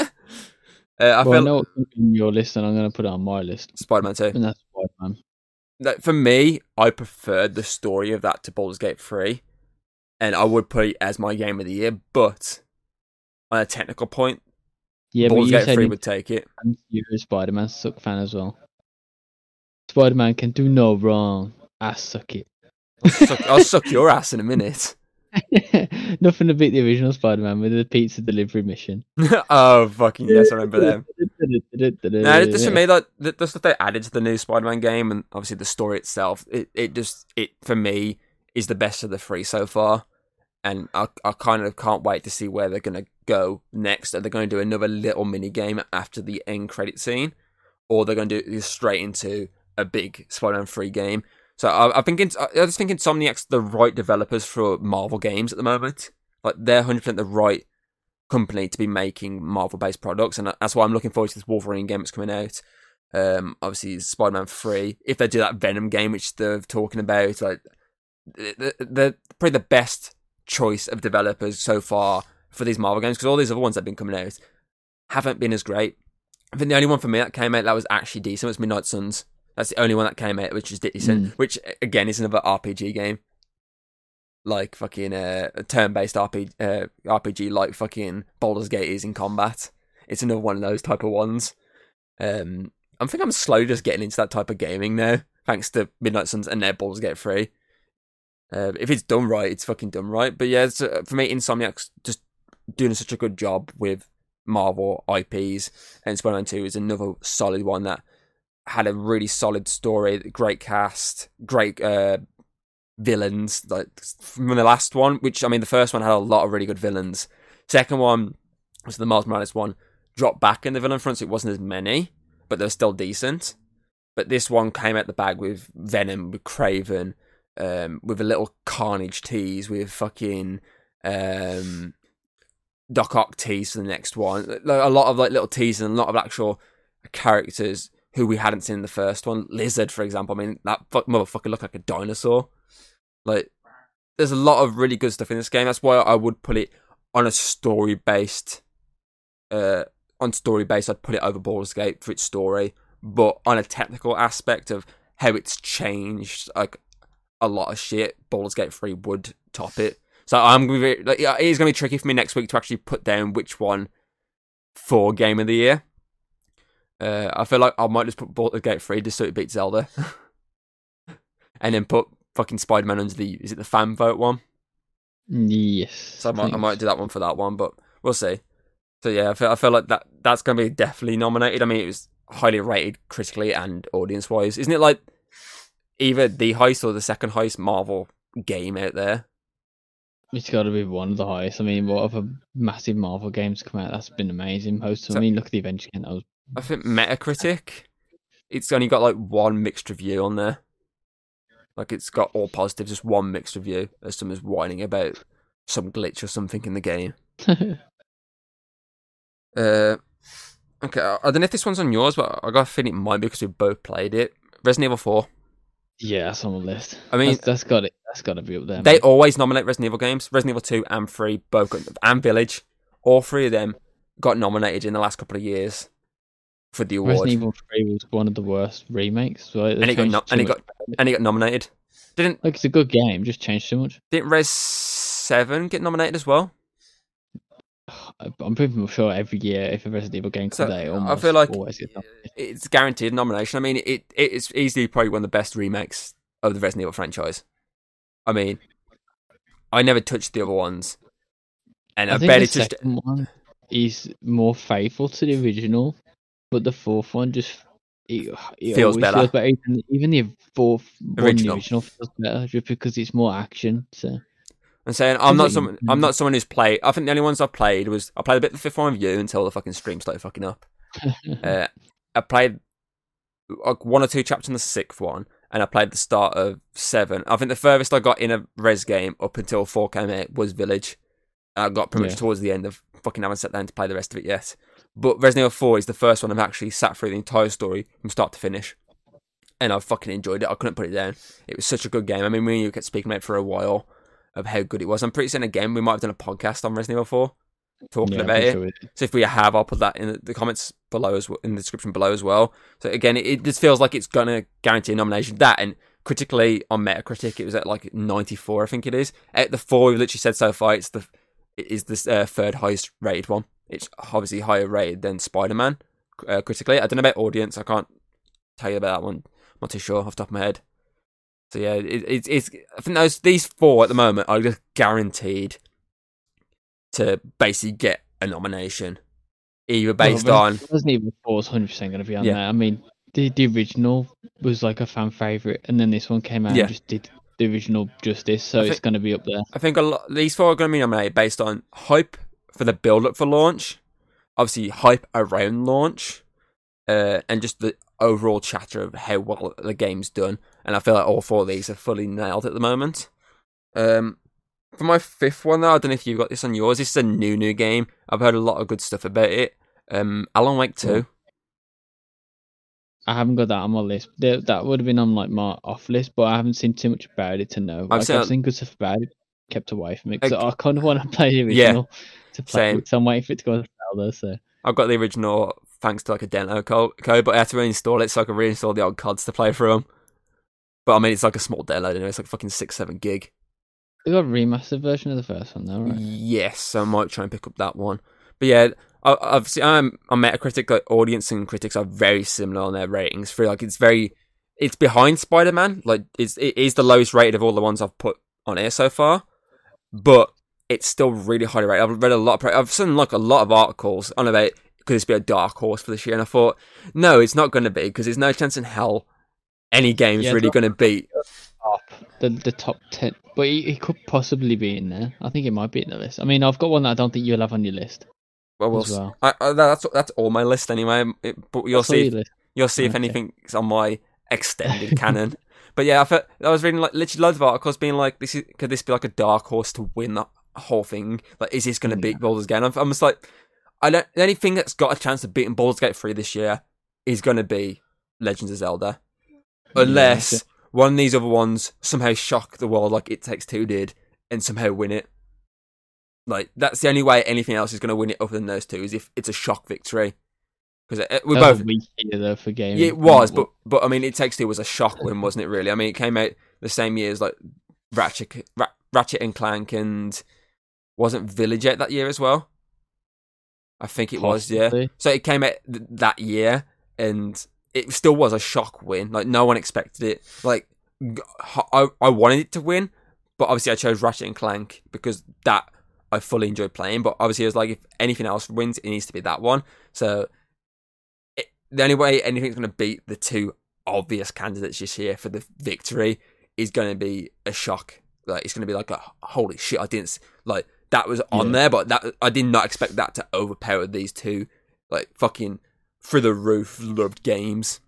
Speaker 1: uh, I
Speaker 2: well, I know what's in your list, and I'm going to put it on my list,
Speaker 1: Spider Man Two.
Speaker 2: and that's Spider-Man.
Speaker 1: Like, for me, I preferred the story of that to Baldur's Gate Three, and I would put it as my game of the year. But on a technical point,
Speaker 2: Yeah,
Speaker 1: Baldur's Gate Three would take it.
Speaker 2: you're a Spider-Man suck fan as well. Spider-Man can do no wrong. I suck it.
Speaker 1: I'll suck, I'll suck your ass in a minute. <laughs>
Speaker 2: Nothing to beat the original Spider-Man with the pizza delivery mission. <laughs>
Speaker 1: oh fucking yes, I remember them. No, just for me, like the, the stuff they added to the new Spider-Man game, and obviously the story itself, it, it just it for me is the best of the three so far, and I I kind of can't wait to see where they're gonna go next. Are they going to do another little mini game after the end credit scene, or they're going to do straight into a big Spider-Man three game? So I, I think it's, I just think Insomniac's the right developers for Marvel games at the moment. Like they're hundred percent the right company to be making Marvel based products, and that's why I'm looking forward to this Wolverine game that's coming out. Um, obviously Spider Man Three. If they do that Venom game, which they're talking about, like they're, they're probably the best choice of developers so far for these Marvel games because all these other ones that have been coming out haven't been as great. I think the only one for me that came out that was actually decent was Midnight Suns. That's the only one that came out which is decent. Which again is another RPG game, like fucking uh, a turn-based RPG, uh, RPG like fucking Baldur's Gate is in combat. It's another one of those type of ones. Um, I think I'm slowly just getting into that type of gaming now, thanks to Midnight Suns and their Baldur's Gate Free. Uh, if it's done right, it's fucking done right. But yeah, uh, for me, Insomniac's just doing such a good job with Marvel IPs, and Spider-Man 2 is another solid one that had a really solid story, great cast, great uh, villains. Like from the last one, which I mean, the first one had a lot of really good villains. Second one was the Miles Morales one. Dropped back in the villain front, so it wasn't as many, but they're still decent. But this one came out the bag with Venom, with Kraven, um, with a little Carnage tease, with fucking um, Doc Ock tease for the next one. A lot of like little teasers and a lot of actual characters who we hadn't seen in the first one. Lizard, for example. I mean, that fuck motherfucker looked like a dinosaur. Like, there's a lot of really good stuff in this game. That's why I would put it on a story based. Uh, on story based, I'd put it over Baldur's Gate for its story. But on a technical aspect of how it's changed, like a lot of shit, Baldur's Gate 3 would top it. So I'm gonna be like, yeah, it is gonna be tricky for me next week to actually put down which one for game of the year. Uh, I feel like I might just put Baldur's Gate 3 just so it beats Zelda, <laughs> and then put fucking Spider Man under the is it the fan vote one?
Speaker 2: Yes.
Speaker 1: So I might I might do that one for that one, but we'll see. So yeah, I feel I feel like that that's gonna be definitely nominated. I mean, it was highly rated critically and audience wise. Isn't it like either the highest or the second highest Marvel game out there?
Speaker 2: It's got to be one of the highest. I mean, what other massive Marvel games come out? That's been amazing. Most of
Speaker 1: So-
Speaker 2: I mean, look at the Avengers game. That was
Speaker 1: I think Metacritic, it's only got like one mixed review on there. Like it's got all positive, just one mixed review as someone's whining about some glitch or something in the game. <laughs> Uh, okay, I don't know if this one's on yours, but I got a feeling it might be because we both played it. Resident Evil Four.
Speaker 2: yeah, that's on the list.
Speaker 1: I mean,
Speaker 2: that's, that's got it. That's got to be up there.
Speaker 1: They
Speaker 2: man.
Speaker 1: always nominate Resident Evil games. Resident Evil 2 and 3, both, and Village, all three of them got nominated in the last couple of years for the award,
Speaker 2: Resident Evil 3 was one of the worst remakes. So
Speaker 1: And it got no- and it got- and he got nominated. Didn't
Speaker 2: like it's a good game, just changed too much.
Speaker 1: didn't Res Seven get nominated as well? <sighs>
Speaker 2: I'm pretty sure every year if a Resident Evil game
Speaker 1: So,
Speaker 2: comes out, it
Speaker 1: I feel like
Speaker 2: always
Speaker 1: it's guaranteed nomination. I mean, it it's easily probably one of the best remakes of the Resident Evil franchise. I mean, I never touched the other ones, and I,
Speaker 2: I the
Speaker 1: touched.
Speaker 2: second one is more faithful to the original, but the fourth one just it, it
Speaker 1: Feels better.
Speaker 2: Feels better. Even, even the fourth one,
Speaker 1: Original.
Speaker 2: the original feels better just because it's more action. So
Speaker 1: I'm saying I'm not someone. I'm not someone who's played. I think the only ones I've played was I played a bit of the fifth one with you until the fucking stream started fucking up. <laughs> uh, I played like one or two chapters in the sixth one, and I played the start of seven. I think the furthest I got in a res game up until four came out was Village. I got pretty much
Speaker 2: Yeah.
Speaker 1: towards the end of fucking haven't sat down to play the rest of it yet. But Resident Evil Four is the first one I've actually sat through the entire story from start to finish, and I fucking enjoyed it. I couldn't put it down. It was such a good game. I mean, we and you kept speaking about it for a while of how good it was. I'm pretty certain again we might have done a podcast on Resident Evil Four talking
Speaker 2: yeah,
Speaker 1: about it.
Speaker 2: sure
Speaker 1: So if we have, I'll put that in the- comments below as well, in the description below as well. So again, it, it just feels like it's gonna guarantee a nomination. That and critically on Metacritic, it was at like 94, I think it is. At the four we've literally said so far, it's the it is the uh, third highest rated one. It's obviously higher rated than Spider Man uh, critically. I don't know about audience. I can't tell you about that one. I'm not too sure off the top of my head. So yeah, it, it's it's. I think those these four at the moment are just guaranteed to basically get a nomination, either based
Speaker 2: Well,
Speaker 1: on
Speaker 2: wasn't even 4 is 100 percent going to be on
Speaker 1: Yeah.
Speaker 2: there. I mean, the the original was like a fan favorite, and then this one came out
Speaker 1: Yeah.
Speaker 2: and just did the original justice, so
Speaker 1: I
Speaker 2: it's going to be up there.
Speaker 1: I think a lot, these four are going to be nominated based on hype for the build up for launch, obviously hype around launch, uh, and just the overall chatter of how well the game's done. And I feel like all four of these are fully nailed at the moment. Um, for my fifth one, though, I don't know if you've got this on yours. This is a new new game. I've heard a lot of good stuff about it. Um, Alan Wake Two.
Speaker 2: I haven't got that on my list. That would have been on like my off list, but I haven't seen too much about it to know. Like,
Speaker 1: seen-
Speaker 2: I've seen good stuff about it, kept away from it. I kind of want to play the
Speaker 1: Yeah,
Speaker 2: original to play
Speaker 1: same.
Speaker 2: so I'm waiting for it to go on sale though. So
Speaker 1: I've got the original thanks to like a demo code, but I had to reinstall it so I could reinstall the old CODs to play through them. But I mean, it's like a small download anyway. It's like fucking six, seven gig.
Speaker 2: we got a remastered version of the first one though, right?
Speaker 1: Yes, I might try and pick up that one. But yeah, I- obviously, I'm on Metacritic. Like, audience and critics are very similar on their ratings. For like, it's very, it's behind Spider Man. Like, it's it is the lowest rated of all the ones I've put on here so far, but it's still really highly rated. I've read a lot. Of, I've seen like a lot of articles on about could this be a dark horse for this year, and I thought, no, it's not going to be because there's no chance in hell any game's
Speaker 2: Yeah,
Speaker 1: really going to beat.
Speaker 2: The the top ten, but he, he could possibly be in there. I think it might be in the list. I mean, I've got one that I don't think you'll have on your list.
Speaker 1: Well, we'll
Speaker 2: well.
Speaker 1: I, I, that's that's all my list anyway. Um, it, but you'll
Speaker 2: That's
Speaker 1: see.
Speaker 2: list.
Speaker 1: You'll see if anything's on my extended <laughs> canon. But yeah, I, felt, I was reading like literally loads of articles being like, "This is could this be like a dark horse to win that whole thing? Like, is this going to hmm. beat Baldur's Gate?" I'm, I'm just like, I don't. The only thing that's got a chance of beating Baldur's Gate three this year is going to be Legends of Zelda, unless
Speaker 2: Yeah,
Speaker 1: one of these other ones somehow shock the world like It Takes Two did and somehow win it. Like that's the only way anything else is going to win it other than those two is if it's a shock victory. Because uh, we
Speaker 2: That was
Speaker 1: both
Speaker 2: weak year though for gaming.
Speaker 1: yeah, it was, but but I mean, It Takes Two was a shock win, wasn't it? Really, I mean, it came out the same year as like Ratchet, Ratchet and Clank, and wasn't Village out that year as well. I think it was, yeah. So it came out th- that year, and it still was a shock win. Like no one expected it. Like I, I wanted it to win, but obviously I chose Ratchet and Clank because that I fully enjoyed playing. But obviously, it was like if anything else wins, it needs to be that one. So it, the only way anything's going to beat the two obvious candidates this year for the victory is going to be a shock. Like it's going to be like a holy shit! I didn't like that was on
Speaker 2: Yeah.
Speaker 1: there, but that I did not expect that to overpower these two like fucking through the roof loved games.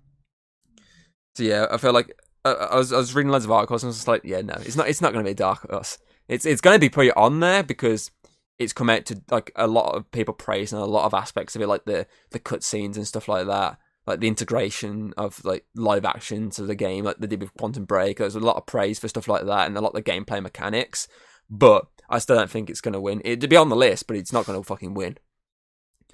Speaker 1: So yeah, I feel like I, I was I was reading loads of articles and I was just like, yeah, no, it's not it's not going to be Dark Horse. It's it's going to be pretty on there because it's come out to like a lot of people praising a lot of aspects of it, like the the cutscenes and stuff like that, like the integration of like live action to the game, like they did with Quantum Break. There's a lot of praise for stuff like that and a lot of the gameplay mechanics. But I still don't think it's going to win. It'd be on the list, but it's not going to fucking win.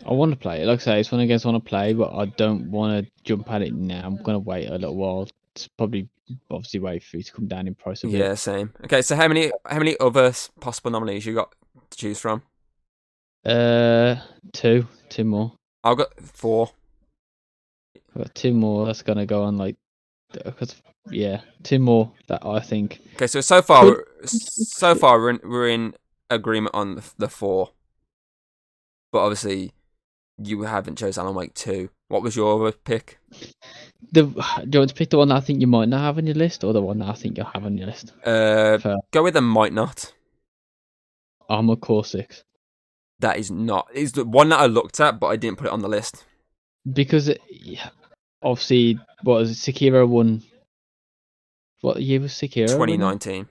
Speaker 2: I want to play it. Like I say, it's one of the games I want to play, but I don't want to jump at it now. I'm gonna wait a little while. It's probably obviously wait for it to come down in price a bit.
Speaker 1: Yeah, same. Okay, so how many how many other possible nominees you got to choose from?
Speaker 2: Uh, two, two more.
Speaker 1: I've got four.
Speaker 2: I've got two more. That's gonna go on like, because yeah, two more that I think.
Speaker 1: Okay, so so far,
Speaker 2: Could-
Speaker 1: so far we're in, we're in agreement on the, the four, but obviously you haven't chose Alan Wake two. What was your other pick?
Speaker 2: The do you want to pick the one that I think you might not have on your list, or the one that I think you'll have on your list?
Speaker 1: Uh,
Speaker 2: Fair.
Speaker 1: go with the might not.
Speaker 2: Armor Core Six,
Speaker 1: That is not. Is the one that I looked at, but I didn't put it on the list.
Speaker 2: because it, yeah, obviously, what was it? Sekiro won. What year was Sekiro?
Speaker 1: Twenty nineteen.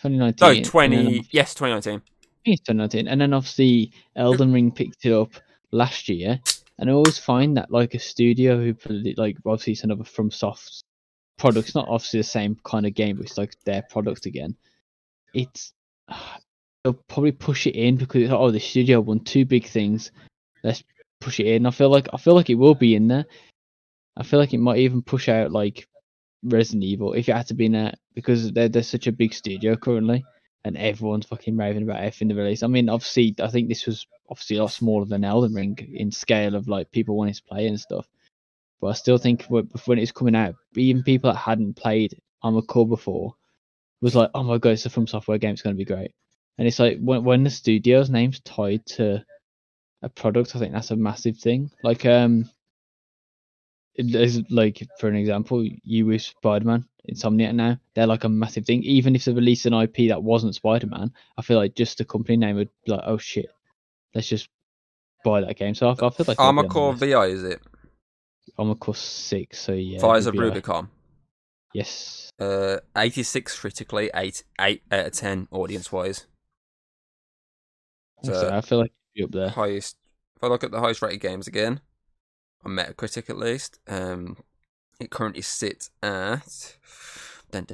Speaker 2: Twenty nineteen.
Speaker 1: No, twenty. Yes, twenty nineteen.
Speaker 2: it's 2019. And then obviously Elden Ring picked it up last year. And I always find that like a studio who put it- like obviously it's another FromSoft product. It's not obviously the same kind of game, but it's like their product again. It's <sighs> they'll probably push it in because oh the studio won two big things. Let's push it in. I feel like I feel like it will be in there. I feel like it might even push out like Resident Evil if it had to be in there because they're they're such a big studio currently and everyone's fucking raving about everything they release. I mean, obviously, I think this was obviously a lot smaller than Elden Ring in scale of like people wanting to play and stuff. But I still think when it's coming out, even people that hadn't played Armored Core before was like, "Oh my god, it's a From Software game. It's going to be great." And it's like when when the studio's name's tied to a product, I think that's a massive thing. Like um, there's like for an example, you with Spider Man, Insomniac now, they're like a massive thing. Even if they released an IP that wasn't Spider Man, I feel like just the company name would be like, oh shit, let's just buy that game. So I, I feel like
Speaker 1: Armor
Speaker 2: it'll
Speaker 1: Core
Speaker 2: on the list.
Speaker 1: VI is it?
Speaker 2: Armor Core Six. So yeah,
Speaker 1: Fires of
Speaker 2: it'd like-
Speaker 1: Rubicon.
Speaker 2: Yes,
Speaker 1: Uh, eighty six critically, eight eight out of ten audience wise.
Speaker 2: so
Speaker 1: So-
Speaker 2: I feel like it'd up there.
Speaker 1: highest. If I look at the highest rated games again, on Metacritic at least. Um, it currently sits at. Not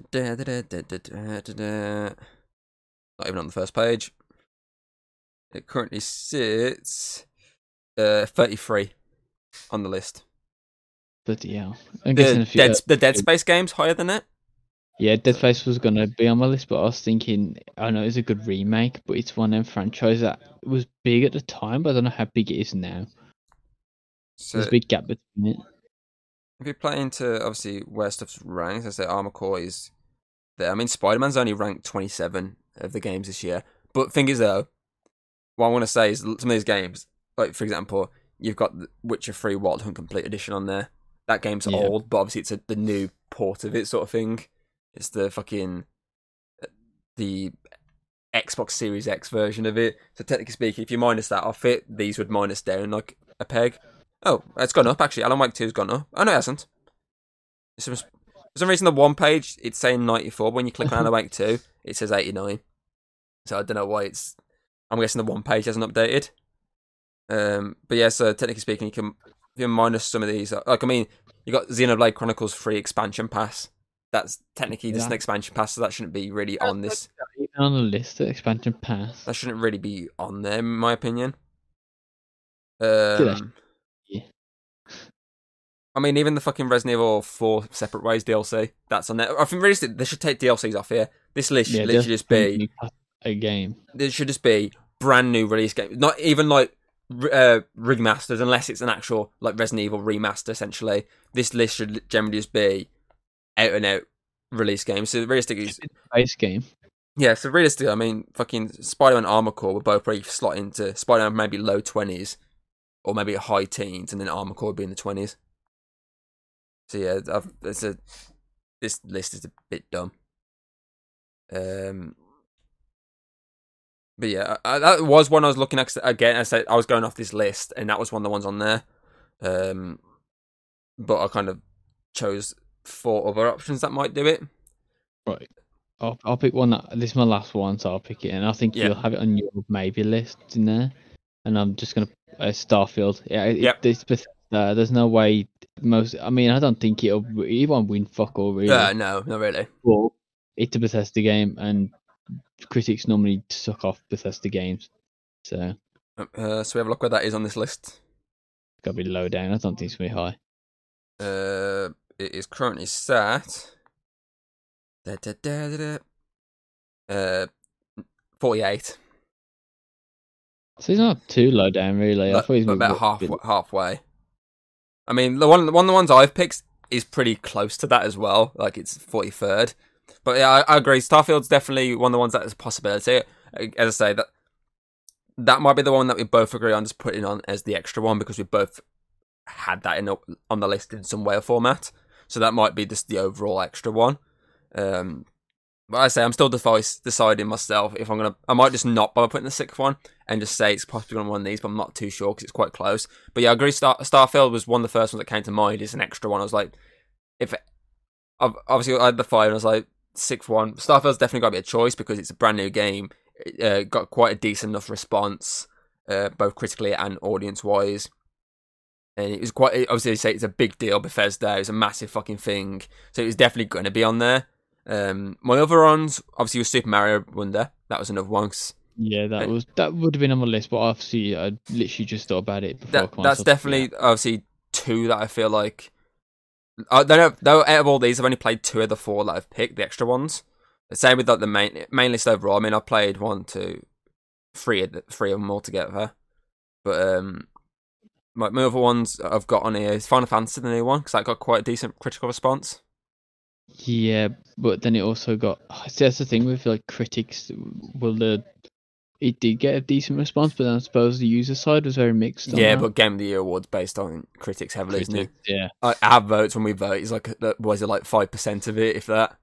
Speaker 1: even on the first page. It currently sits uh, 33 on the list.
Speaker 2: Bloody hell. I'm
Speaker 1: the,
Speaker 2: few,
Speaker 1: Dead, the Dead Space game's higher than that?
Speaker 2: Yeah, Dead Space was going to be on my list, but I was thinking, I know it's a good remake, but it's one of them franchise that was big at the time, but I don't know how big it is now.
Speaker 1: So
Speaker 2: There's a big gap between it.
Speaker 1: if you play into obviously where stuff's ranked, I say Armor Core is there. I mean, Spider Man's only ranked 27 of the games this year. But thing is, though, what I want to say is some of these games, like for example, you've got Witcher 3 Wild Hunt Complete Edition on there. That game's
Speaker 2: Yeah.
Speaker 1: old, but obviously it's a, the new port of it, sort of thing. It's the fucking uh, the Xbox Series X version of it. So technically speaking, if you minus that off it, these would minus down like a peg. Oh, it's gone up actually. Alan Wake 2's gone up. Oh no, it hasn't. For some reason, the one page it's saying 94. But when you click on Alan Wake 2, it says 89. So I don't know why it's. I'm guessing the one page hasn't updated. Um, but yeah, so technically speaking, you can if you minus some of these. Like I mean, you got Xenoblade Chronicles free expansion pass. That's technically just an expansion pass, so that shouldn't be really on this.
Speaker 2: Even on the list, the expansion pass.
Speaker 1: That shouldn't really be on there, in my opinion. Um,
Speaker 2: Yeah.
Speaker 1: I mean, even the fucking Resident Evil 4 Separate Ways DLC, that's on there. I think realistically, they should take DLCs off here. This list should
Speaker 2: Yeah,
Speaker 1: literally just be,
Speaker 2: a game.
Speaker 1: this should just be brand new release game. Not even like uh, remasters, unless it's an actual like Resident Evil remaster. Essentially, this list should generally just be out and out release games. So realistically, it's-
Speaker 2: Base game.
Speaker 1: yeah, so realistically, I mean, fucking Spider Man Armor Core would both probably slot into Spider Man maybe low twenties, or maybe high teens, and then Armor Core would be in the twenties. So yeah, I've, it's a this list is a bit dumb. Um, but yeah, I, I- that was one I was looking at again. I said I was going off this list, and that was one of the ones on there. Um, but I kind of chose four other options that might do it.
Speaker 2: Right. I'll, I'll pick one that this is my last one, so I'll pick it, and I think
Speaker 1: Yeah.
Speaker 2: you'll have it on your maybe list in there. And I'm just gonna uh, Starfield. Yeah, it,
Speaker 1: Yep.
Speaker 2: it's Bethesda. There's no way most. I mean, I don't think it'll. It won't win fuck all really.
Speaker 1: Uh, no, not really.
Speaker 2: But it's a Bethesda game, and critics normally suck off Bethesda games, so
Speaker 1: Uh, so we have a look where that is on this list.
Speaker 2: gotta be low down. I don't think it's gonna be high.
Speaker 1: Uh, it is currently sat. Da, da, da, da, da. Uh, forty-eight.
Speaker 2: So he's not too low down, really. I thought he's
Speaker 1: about half halfway. I mean, the one one of the ones I've picked is pretty close to that as well. Like it's forty third. But yeah, I, I agree. Starfield's definitely one of the ones that is a possibility. As I say, that that might be the one that we both agree on just putting on as the extra one because we both had that in on the list in some way or format. So that might be just the overall extra one. Um, but I say I'm still device, deciding myself if I'm gonna. I might just not bother putting the sixth one and just say it's possibly on one of these, but I'm not too sure because it's quite close. But yeah, I agree. Star- Starfield was one of the first ones that came to mind. It's an extra one. I was like, if obviously I had the five, and I was like, sixth one. Starfield's definitely got to be a choice because it's a brand new game. It uh, got quite a decent enough response, uh, both critically and audience wise. And it was quite obviously they say it's a big deal. Bethesda, it's a massive fucking thing, so it was definitely going to be on there. Um, my other ones obviously was Super Mario Wonder. That was another one.
Speaker 2: Yeah, that was that would have been on my list, but obviously I literally just thought about it before. I
Speaker 1: That, that's definitely obviously two that I feel like. I don't know. Though out of all these, I've only played two of the four that I've picked, the extra ones. The same with like the main main list overall. I mean, I played one, two, three of the, of them all together. But um, my, my other ones I've got on here is Final Fantasy, the new one, because that got quite a decent critical response.
Speaker 2: Yeah, but then it also got. See, that's the thing with like critics. Well, the it did get a decent response, but then I suppose the user side was very mixed. on
Speaker 1: Yeah,
Speaker 2: that.
Speaker 1: but Game of the Year awards based on critics heavily, isn't it?
Speaker 2: Critics, yeah,
Speaker 1: Like, our votes when we vote is like uh, was it like five percent of it, if that.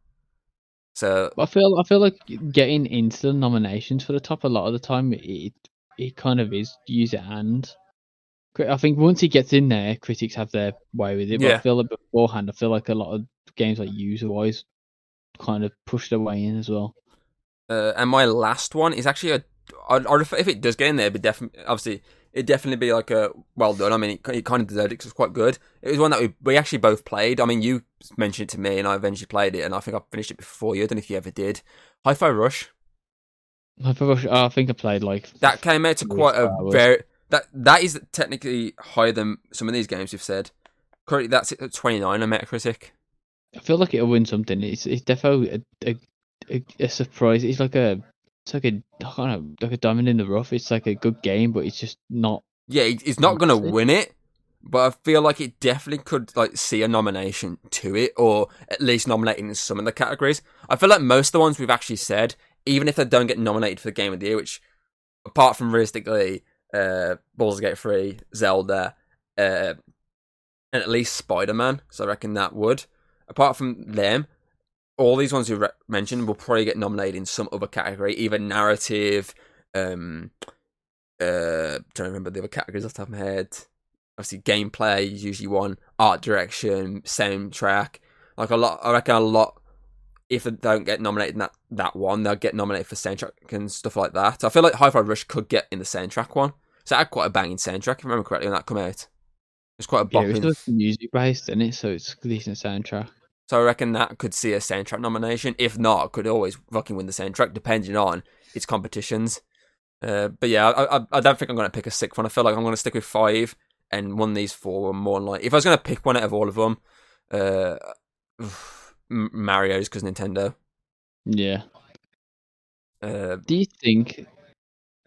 Speaker 1: So
Speaker 2: I feel I feel like getting into the nominations for the top a lot of the time it it kind of is user and. I think once he gets in there, critics have their way with it. But
Speaker 1: Yeah.
Speaker 2: I feel like beforehand, I feel like a lot of games like user wise kind of push their way in as well.
Speaker 1: Uh, and my last one is actually a. I'd, I'd, if it does get in there, it'd be definitely obviously it definitely be like a well done. I mean, it, it kind of deserved it because it's quite good. It was one that we we actually both played. I mean, you mentioned it to me, and I eventually played it, and I think I finished it before you. I don't know if you ever did. Hi-Fi Rush
Speaker 2: I forgot- oh, I think I played like
Speaker 1: that came out to quite a very that that is technically higher than some of these games you've said. Currently, that's at twenty nine on Metacritic.
Speaker 2: I feel like it'll win something. It's it's definitely a, a, a, a surprise. It's like a it's like a I don't know, like a diamond in the rough. It's like a good game, but it's just not.
Speaker 1: Yeah, it's not going to win it, but I feel like it definitely could like see a nomination to it, or at least nominating in some of the categories. I feel like most of the ones we've actually said, even if they don't get nominated for the Game of the Year, which apart from realistically, uh, Baldur's Gate Three, Zelda, uh, and at least Spider Man, so I reckon that would. Apart from them, all these ones you re- mentioned will probably get nominated in some other category, either narrative, um, uh, trying to remember the other categories off the top of my head. Obviously, gameplay is usually one, art direction, soundtrack. Like a lot, I reckon a lot. If they don't get nominated in that, that one, they'll get nominated for soundtrack and stuff like that. I feel like Hi-Fi Rush could get in the soundtrack one. So it had quite a banging soundtrack, if I remember correctly, when that came out. It's quite a
Speaker 2: Yeah, it's music based, isn't it? So it's a decent soundtrack.
Speaker 1: So I reckon that could see a soundtrack nomination. If not, could always fucking win the soundtrack, depending on its competitions. Uh, but yeah, I, I, I don't think I'm going to pick a sixth one. I feel like I'm going to stick with five, and one of these four are more like. If I was going to pick one out of all of them, uh, <sighs> Mario's because Nintendo.
Speaker 2: Yeah.
Speaker 1: Uh,
Speaker 2: Do you think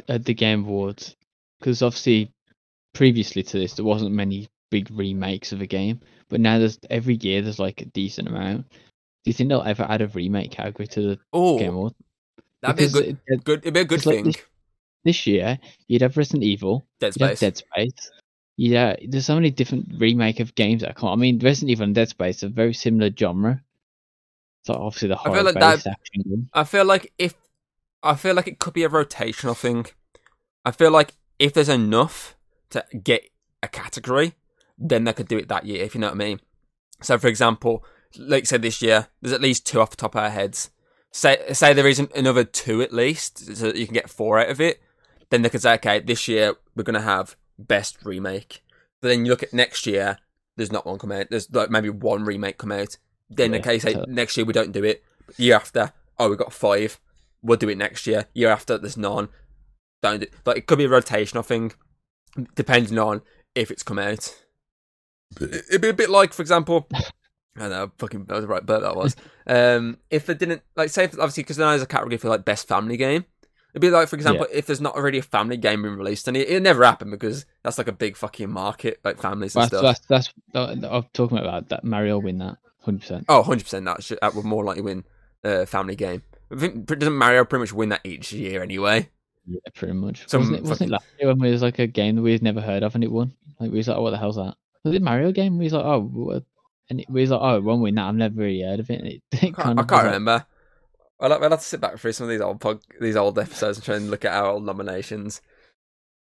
Speaker 2: at the Game Awards, because obviously previously to this there wasn't many big remakes of a game, but now there's every year there's like a decent amount. Do you think they'll ever add a remake category to the Game Awards?
Speaker 1: that'd be a good,
Speaker 2: it-
Speaker 1: good. It'd be a good
Speaker 2: it's like
Speaker 1: thing.
Speaker 2: this- This year you'd have Resident Evil,
Speaker 1: Dead Space.
Speaker 2: Dead Space. Yeah, there's so many different remake of games that come. I mean, Resident Evil and Dead Space are very similar genre. So obviously the
Speaker 1: feel
Speaker 2: horror
Speaker 1: like that-
Speaker 2: action.
Speaker 1: I feel like if I feel like it could be a rotational thing. I feel like if there's enough to get a category, then they could do it that year. If you know what I mean. So, for example, like say this year, there's at least two off the top of our heads. Say say there isn't another two at least, so that you can get four out of it. Then they could say, okay, this year we're gonna have best remake. But then you look at next year, there's not one come out. There's like maybe one remake come out. Then
Speaker 2: Yeah,
Speaker 1: case say
Speaker 2: so-
Speaker 1: next year we don't do it, year after, oh we got five. we'll do it next year. Year after, there's none. Don't do, like it could be a rotational thing, depending on if it's come out. It'd be a bit like, for example, <laughs> I don't know, fucking that was the right bird that was. Um, if they didn't like, say, if, obviously, because then there's a category for like best family game. It'd be like, for example, if there's not already a family game being released, and it, it never happened because that's like a big fucking market, like families and
Speaker 2: That's,
Speaker 1: stuff.
Speaker 2: that's that's I'm talking about that. Mario will win that hundred percent.
Speaker 1: Oh, 100% that, should, that would more likely win uh, family game. I think doesn't Mario pretty much win that each year anyway?
Speaker 2: Yeah, pretty much.
Speaker 1: Some
Speaker 2: wasn't it, wasn't
Speaker 1: fucking-
Speaker 2: it last year when there was like a game that we'd never heard of and it won? Like we was like, oh, what the hell's that? Was it Mario game? We was like, oh, what? and it, we was like, oh, won't win that. I've never really heard of it. And it, <laughs> it
Speaker 1: I can't,
Speaker 2: kind
Speaker 1: I can't
Speaker 2: was like-
Speaker 1: remember. I'll, have- I'll have to sit back through some of these old pod, these old episodes and try and look at our old nominations.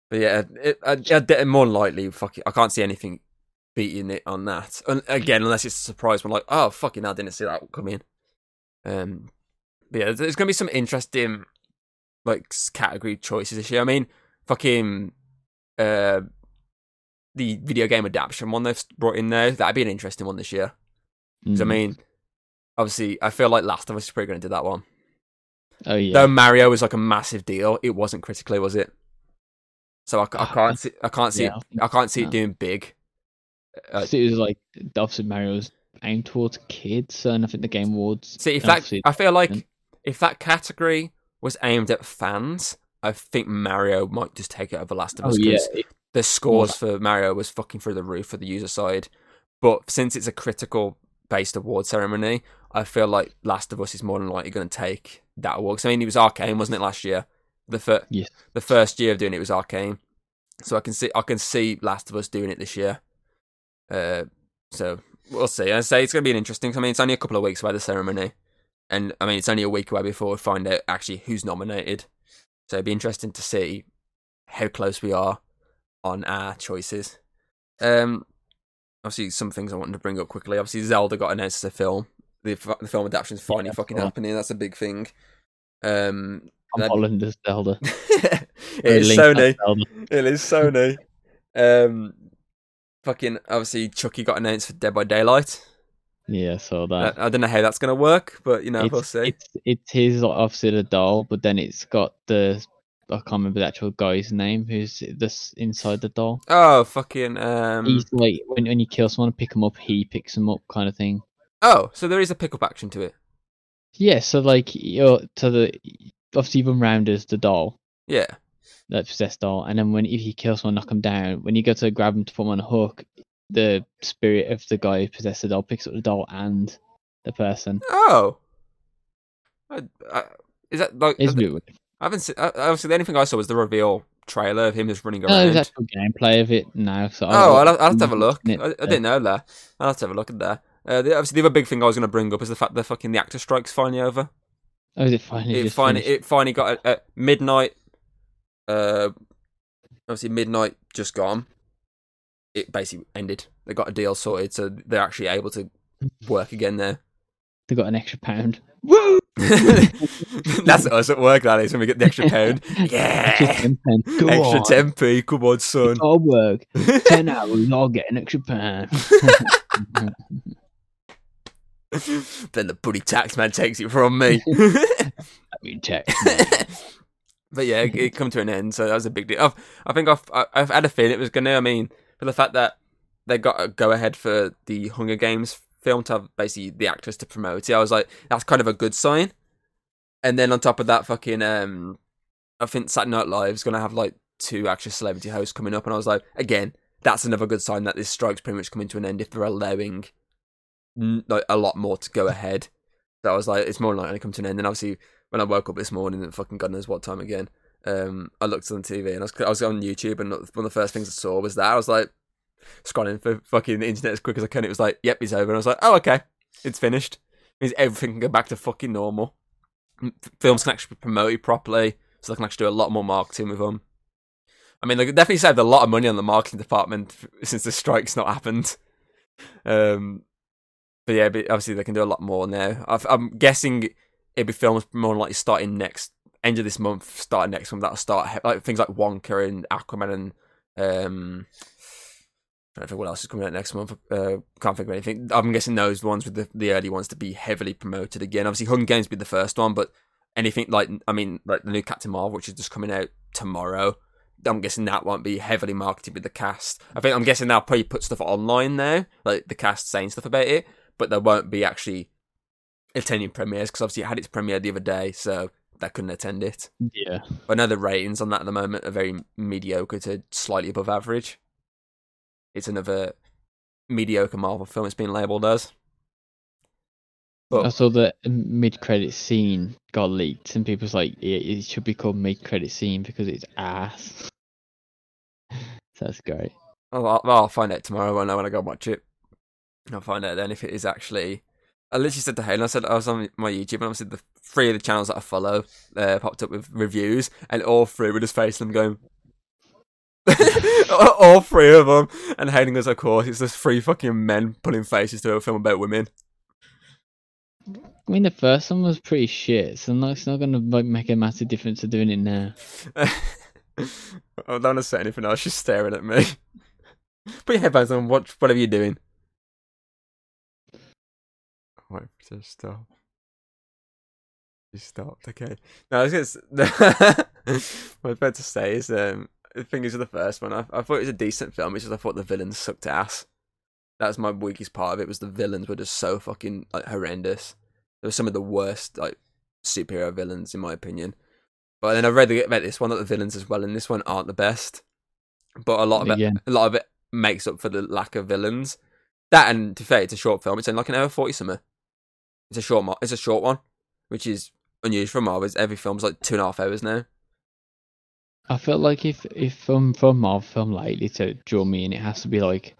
Speaker 1: But yeah, it, I, I, more likely, fuck it, I can't see anything beating it on that. And again, unless it's a surprise, I'm like, oh fucking, I didn't see that coming. Um, but yeah, there's gonna be some interesting like category choices this year. I mean, fucking, uh, the video game adaptation one they've brought in there that'd be an interesting one this year. 'Cause, I
Speaker 2: Mm.
Speaker 1: mean, obviously, I feel like Last of Us is probably going to do that one.
Speaker 2: oh yeah,
Speaker 1: Though Mario was like a massive deal, it wasn't critically, was it? So I, I
Speaker 2: Ah,
Speaker 1: can't see, I can't see,
Speaker 2: yeah, I
Speaker 1: it,
Speaker 2: think
Speaker 1: I can't see it doing big. Uh,
Speaker 2: it was like obviously Mario's aimed towards kids, and I think the Game Awards.
Speaker 1: see, if
Speaker 2: and
Speaker 1: that, I feel like
Speaker 2: Mm.
Speaker 1: if that category was aimed at fans, I think Mario might just take it over Last of Us.
Speaker 2: oh
Speaker 1: Us
Speaker 2: yeah,
Speaker 1: because
Speaker 2: it-
Speaker 1: the scores for Mario was fucking through the roof for the user side. But since it's a critical based award ceremony, I feel like Last of Us is more than likely going to take that award. 'Cause, I mean, it was Arcane, wasn't it, last year? The fir-
Speaker 2: Yes.
Speaker 1: the first year of doing it was Arcane, so I can see I can see Last of Us doing it this year. Uh, so we'll see. I say it's going to be an interesting. I mean, it's only a couple of weeks away the ceremony, and I mean it's only a week away before we find out actually who's nominated. So it'd be interesting to see how close we are on our choices. Um, obviously, some things I wanted to bring up quickly. Obviously, Zelda got announced as a film. The, the film adaptation is finally
Speaker 2: that's
Speaker 1: fucking
Speaker 2: cool.
Speaker 1: happening. That's a big thing. Um,
Speaker 2: Tom Holland as Zelda. <laughs>
Speaker 1: it, is
Speaker 2: Or
Speaker 1: is
Speaker 2: Link
Speaker 1: Sony. <laughs> It is Sony. Um, fucking obviously, Chucky got announced for Dead by Daylight.
Speaker 2: Yeah, so that.
Speaker 1: I don't know how that's gonna work, but you know
Speaker 2: it's,
Speaker 1: we'll see.
Speaker 2: It's it's obviously the doll, but then it's got the I can't remember the actual guy's name who's this inside the doll.
Speaker 1: Oh fucking um.
Speaker 2: He's like when when you kill someone, pick him up, he picks him up, kind of thing.
Speaker 1: Oh, so there is a pickup action to it.
Speaker 2: Yeah, so like you're to the obviously you run round as the doll,
Speaker 1: Yeah.
Speaker 2: that possessed doll, and then when if you kill someone, knock him down. When you go to grab him to put him on a hook, the spirit of the guy who possessed the doll picks up the doll and the person.
Speaker 1: Oh. I, I, is that like?
Speaker 2: It's a
Speaker 1: I, haven't seen. uh, Obviously, the only thing I saw was the reveal trailer of him just running
Speaker 2: No,
Speaker 1: around.
Speaker 2: there's actual gameplay of it now. So
Speaker 1: Oh, I'll, I'll have to have a look. I, I didn't know that. I'll have to have a look at that. Uh, the, obviously, the other big thing I was going to bring up is the fact that fucking the actor strike's finally over.
Speaker 2: Oh, is it finally?
Speaker 1: It finally,
Speaker 2: finished?
Speaker 1: it finally got at, at midnight. Uh, obviously midnight just gone. It basically ended. They got a deal sorted, so they're actually able to work again there.
Speaker 2: They got an extra pound.
Speaker 1: Woo! <laughs> That's us at work. That is when we get the extra pound. <laughs>
Speaker 2: Extra
Speaker 1: Yeah,
Speaker 2: ten pence. Go
Speaker 1: extra
Speaker 2: on.
Speaker 1: p. Come on, son.
Speaker 2: I'll work <laughs> ten hours. I'll get an extra pound.
Speaker 1: then the bloody tax man takes it from me.
Speaker 2: I mean, check.
Speaker 1: but yeah, it, it come to an end, so that was a big deal. I've, I think I've I've had a feeling it was gonna. I mean, for the fact that they got a go ahead for the Hunger Games film to have basically the actors to promote it, I was like, that's kind of a good sign. And then on top of that, fucking um, I think Saturday Night Live is gonna have like two actual celebrity hosts coming up, and I was like, again, that's another good sign that this strike's pretty much coming to an end if they're allowing like a lot more to go ahead. So I was like, it's more likely to come to an end. And obviously, when I woke up this morning and fucking God knows what time again, um, I looked on TV and I was, I was on YouTube and one of the first things I saw was that I was like scrolling for fucking the internet as quick as I can. It was like, yep, it's over. And I was like, oh okay, it's finished. means everything can go back to fucking normal. Films can actually be promoted properly, so they can actually do a lot more marketing with them. I mean, they definitely saved a lot of money on the marketing department since the strike's not happened. Um, but yeah, but obviously they can do a lot more now. I've, I'm guessing it'll be films more likely starting next end of this month, starting next month. That'll start like things like Wonka and Aquaman and um. I don't think what else is coming out next month. Uh, can't think of anything. I'm guessing those ones with the, the early ones to be heavily promoted again. Obviously, Hunger Games be the first one, but anything like I mean like the new Captain Marvel, which is just coming out tomorrow. I'm guessing that won't be heavily marketed with the cast. I think I'm guessing they'll probably put stuff online now, like the cast saying stuff about it, but there won't be actually attending premieres because obviously it had its premiere the other day, so they couldn't attend it.
Speaker 2: Yeah.
Speaker 1: I know the ratings on that at the moment are very mediocre to slightly above average. It's another mediocre Marvel film. It's been labelled as.
Speaker 2: I saw the mid credit scene got leaked, and people's like, it, it should be called mid credit scene because it's ass. so <laughs> that's great.
Speaker 1: I'll, I'll- I'll find out tomorrow when I when I go watch it. I'll find out then if it is actually. I literally said to Hayden, I said I was on my YouTube and obviously the three of the channels that I follow uh, popped up with reviews, and all three were just facing them going. All three of them, and Hayden goes, "Of course, it's just three fucking men pulling faces to a film about women."
Speaker 2: I mean, the first one was pretty shit, so it's not gonna like make a massive difference to doing it now. <laughs>
Speaker 1: I don't want to say anything else. She's staring at me. <laughs> Put your headphones on. Watch whatever you're doing. Wait to stop. She stopped. Okay. No, I was gonna. <laughs> what I was about to say is, um, the of the first one, I, I thought it was a decent film. It's just I thought the villains sucked ass. That's my weakest part of it. Was the villains were just so fucking like horrendous. They were some of the worst like superhero villains in my opinion. But then I read about this one that the villains as well in this one aren't the best. But a lot of it, a lot of it makes up for the lack of villains. That and to fair, it's a short film. It's in like an hour forty something. It's a short. mo- It's a short one, which is unusual for Marvel. Every film's like two and a half hours now.
Speaker 2: I felt like if if for a Marvel film lately to draw me in, it has to be like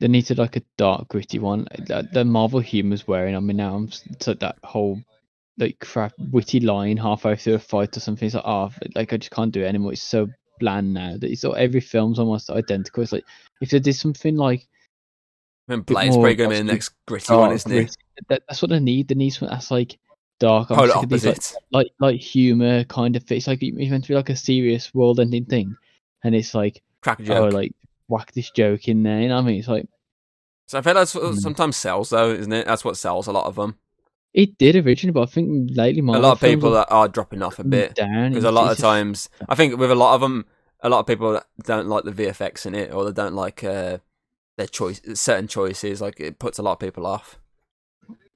Speaker 2: they needed like a dark, gritty one. The, the Marvel humor's wearing on me now. I'm s- it's like that whole like crap witty line halfway through a fight or something. It's like oh, like I just can't do it anymore. It's so bland now that it's all, every film's almost identical. It's like if they did something like
Speaker 1: mean, Blade's probably going to be the next gritty one,
Speaker 2: dark,
Speaker 1: isn't it?
Speaker 2: that, that's what they need. They need something that's like dark. I'm
Speaker 1: Polar
Speaker 2: these, like, like like humor kind of it's like it's meant to be like a serious world ending thing and it's like
Speaker 1: Crack a joke.
Speaker 2: oh
Speaker 1: joke.
Speaker 2: like whack this joke in there you know what i mean it's like
Speaker 1: so I feel that's what
Speaker 2: Mm.
Speaker 1: sometimes sells though, isn't it? That's what sells a lot of them.
Speaker 2: it did originally but i think lately
Speaker 1: a lot of people that are dropping off a bit. because a lot of
Speaker 2: it's just-
Speaker 1: times I think with a lot of them, a lot of people don't like the VFX in it, or they don't like uh, their choice, certain choices. Like it puts a lot of people off.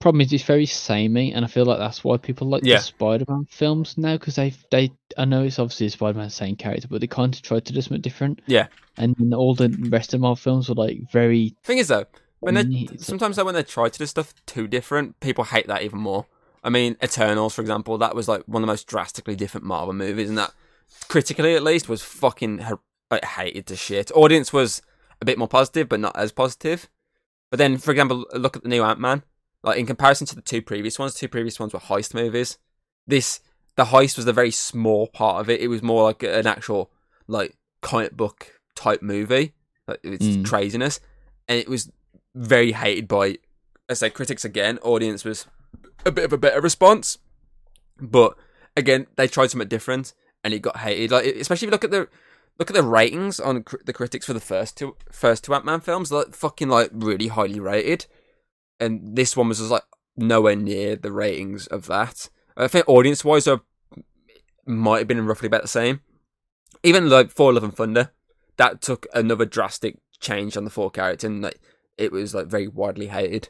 Speaker 2: Problem is it's very samey and i feel like that's why people like
Speaker 1: Yeah.
Speaker 2: the spider-man films now because they they i know it's obviously a Spider-Man same character but they kind of tried to do something different
Speaker 1: Yeah.
Speaker 2: and all the rest of my films were like very
Speaker 1: Thing is though, when they
Speaker 2: like-
Speaker 1: sometimes though when they try to do stuff too different, people hate that even more. I mean, Eternals, for example, that was like one of the most drastically different Marvel movies, and that critically at least was fucking like hated to shit. Audience was a bit more positive, but not as positive. But then, for example, look at the new Ant Man. Like in comparison to the two previous ones, two previous ones were heist movies. This the heist was a very small part of it. It was more like an actual like comic book type movie. Like it's
Speaker 2: Mm.
Speaker 1: craziness, and it was very hated by, I say, critics again. Audience was a bit of a better response, but again, they tried something different, and it got hated. Like especially if you look at the look at the ratings on cr- the critics for the first two first two Ant Man films, like fucking like really highly rated, and this one was just like nowhere near the ratings of that. I think audience wise, are might have been roughly about the same. Even like Thor: Love and Thunder, that took another drastic change on the Thor character, and like it was like very widely hated.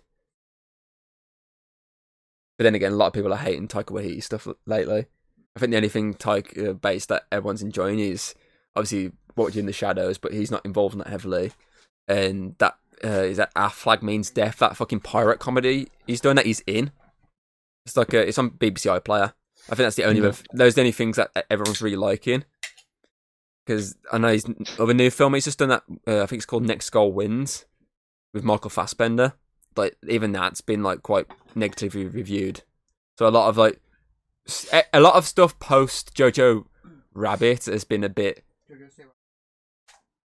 Speaker 1: But then again, a lot of people are hating Taika Waititi stuff lately. I think the only thing Taika uh, based that everyone's enjoying is obviously do in the shadows, but he's not involved in that heavily. And that uh, is that Our Flag Means Death, that fucking pirate comedy he's doing that he's in. It's like a, it's on BBC iPlayer. I think that's the only
Speaker 2: Yeah.
Speaker 1: of those the only things that everyone's really liking. Because I know he's of a new film. He's just done that. Uh, I think it's called Next Goal Wins with Michael Fassbender. Like even that's been like quite negatively reviewed. So a lot of like a lot of stuff post Jojo Rabbit has been a bit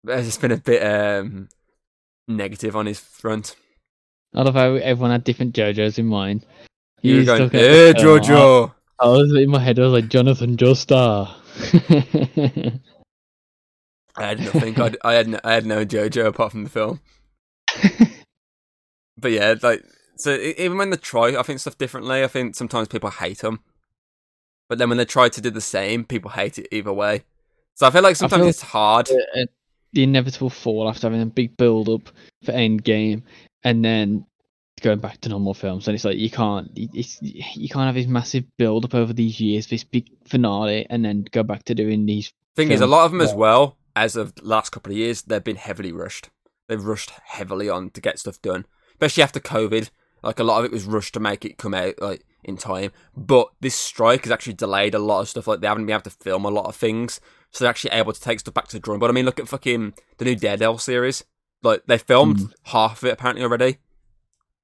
Speaker 1: has been a bit um negative on his front.
Speaker 2: I love how everyone had different JoJo's in mind.
Speaker 1: You were going,
Speaker 2: at-
Speaker 1: "Hey, Jojo."
Speaker 2: I was in my head. I was like Jonathan Joestar.
Speaker 1: I had nothing. I, I had no, I had no JoJo apart from the film. <laughs> But yeah, like so even when they try, I think stuff differently. I think sometimes people hate them, but then when they try to do the same, people hate it either way. So I feel like sometimes
Speaker 2: feel-
Speaker 1: it's hard.
Speaker 2: Uh, the inevitable fall after having a big build up for end game and then going back to normal films and it's like you can't it's you can't have this massive build up over these years this big finale and then go back to doing these
Speaker 1: Thing is, a lot of them as well, as of the last couple of years, they've been heavily rushed. They've rushed heavily on to get stuff done, especially after COVID. Like a lot of it was rushed to make it come out like in time. But this strike has actually delayed a lot of stuff. Like they haven't been able to film a lot of things, so they're actually able to take stuff back to the drawing board. I mean, look at fucking the new Daredevil series. Like they filmed
Speaker 2: Mhm.
Speaker 1: half of it apparently already.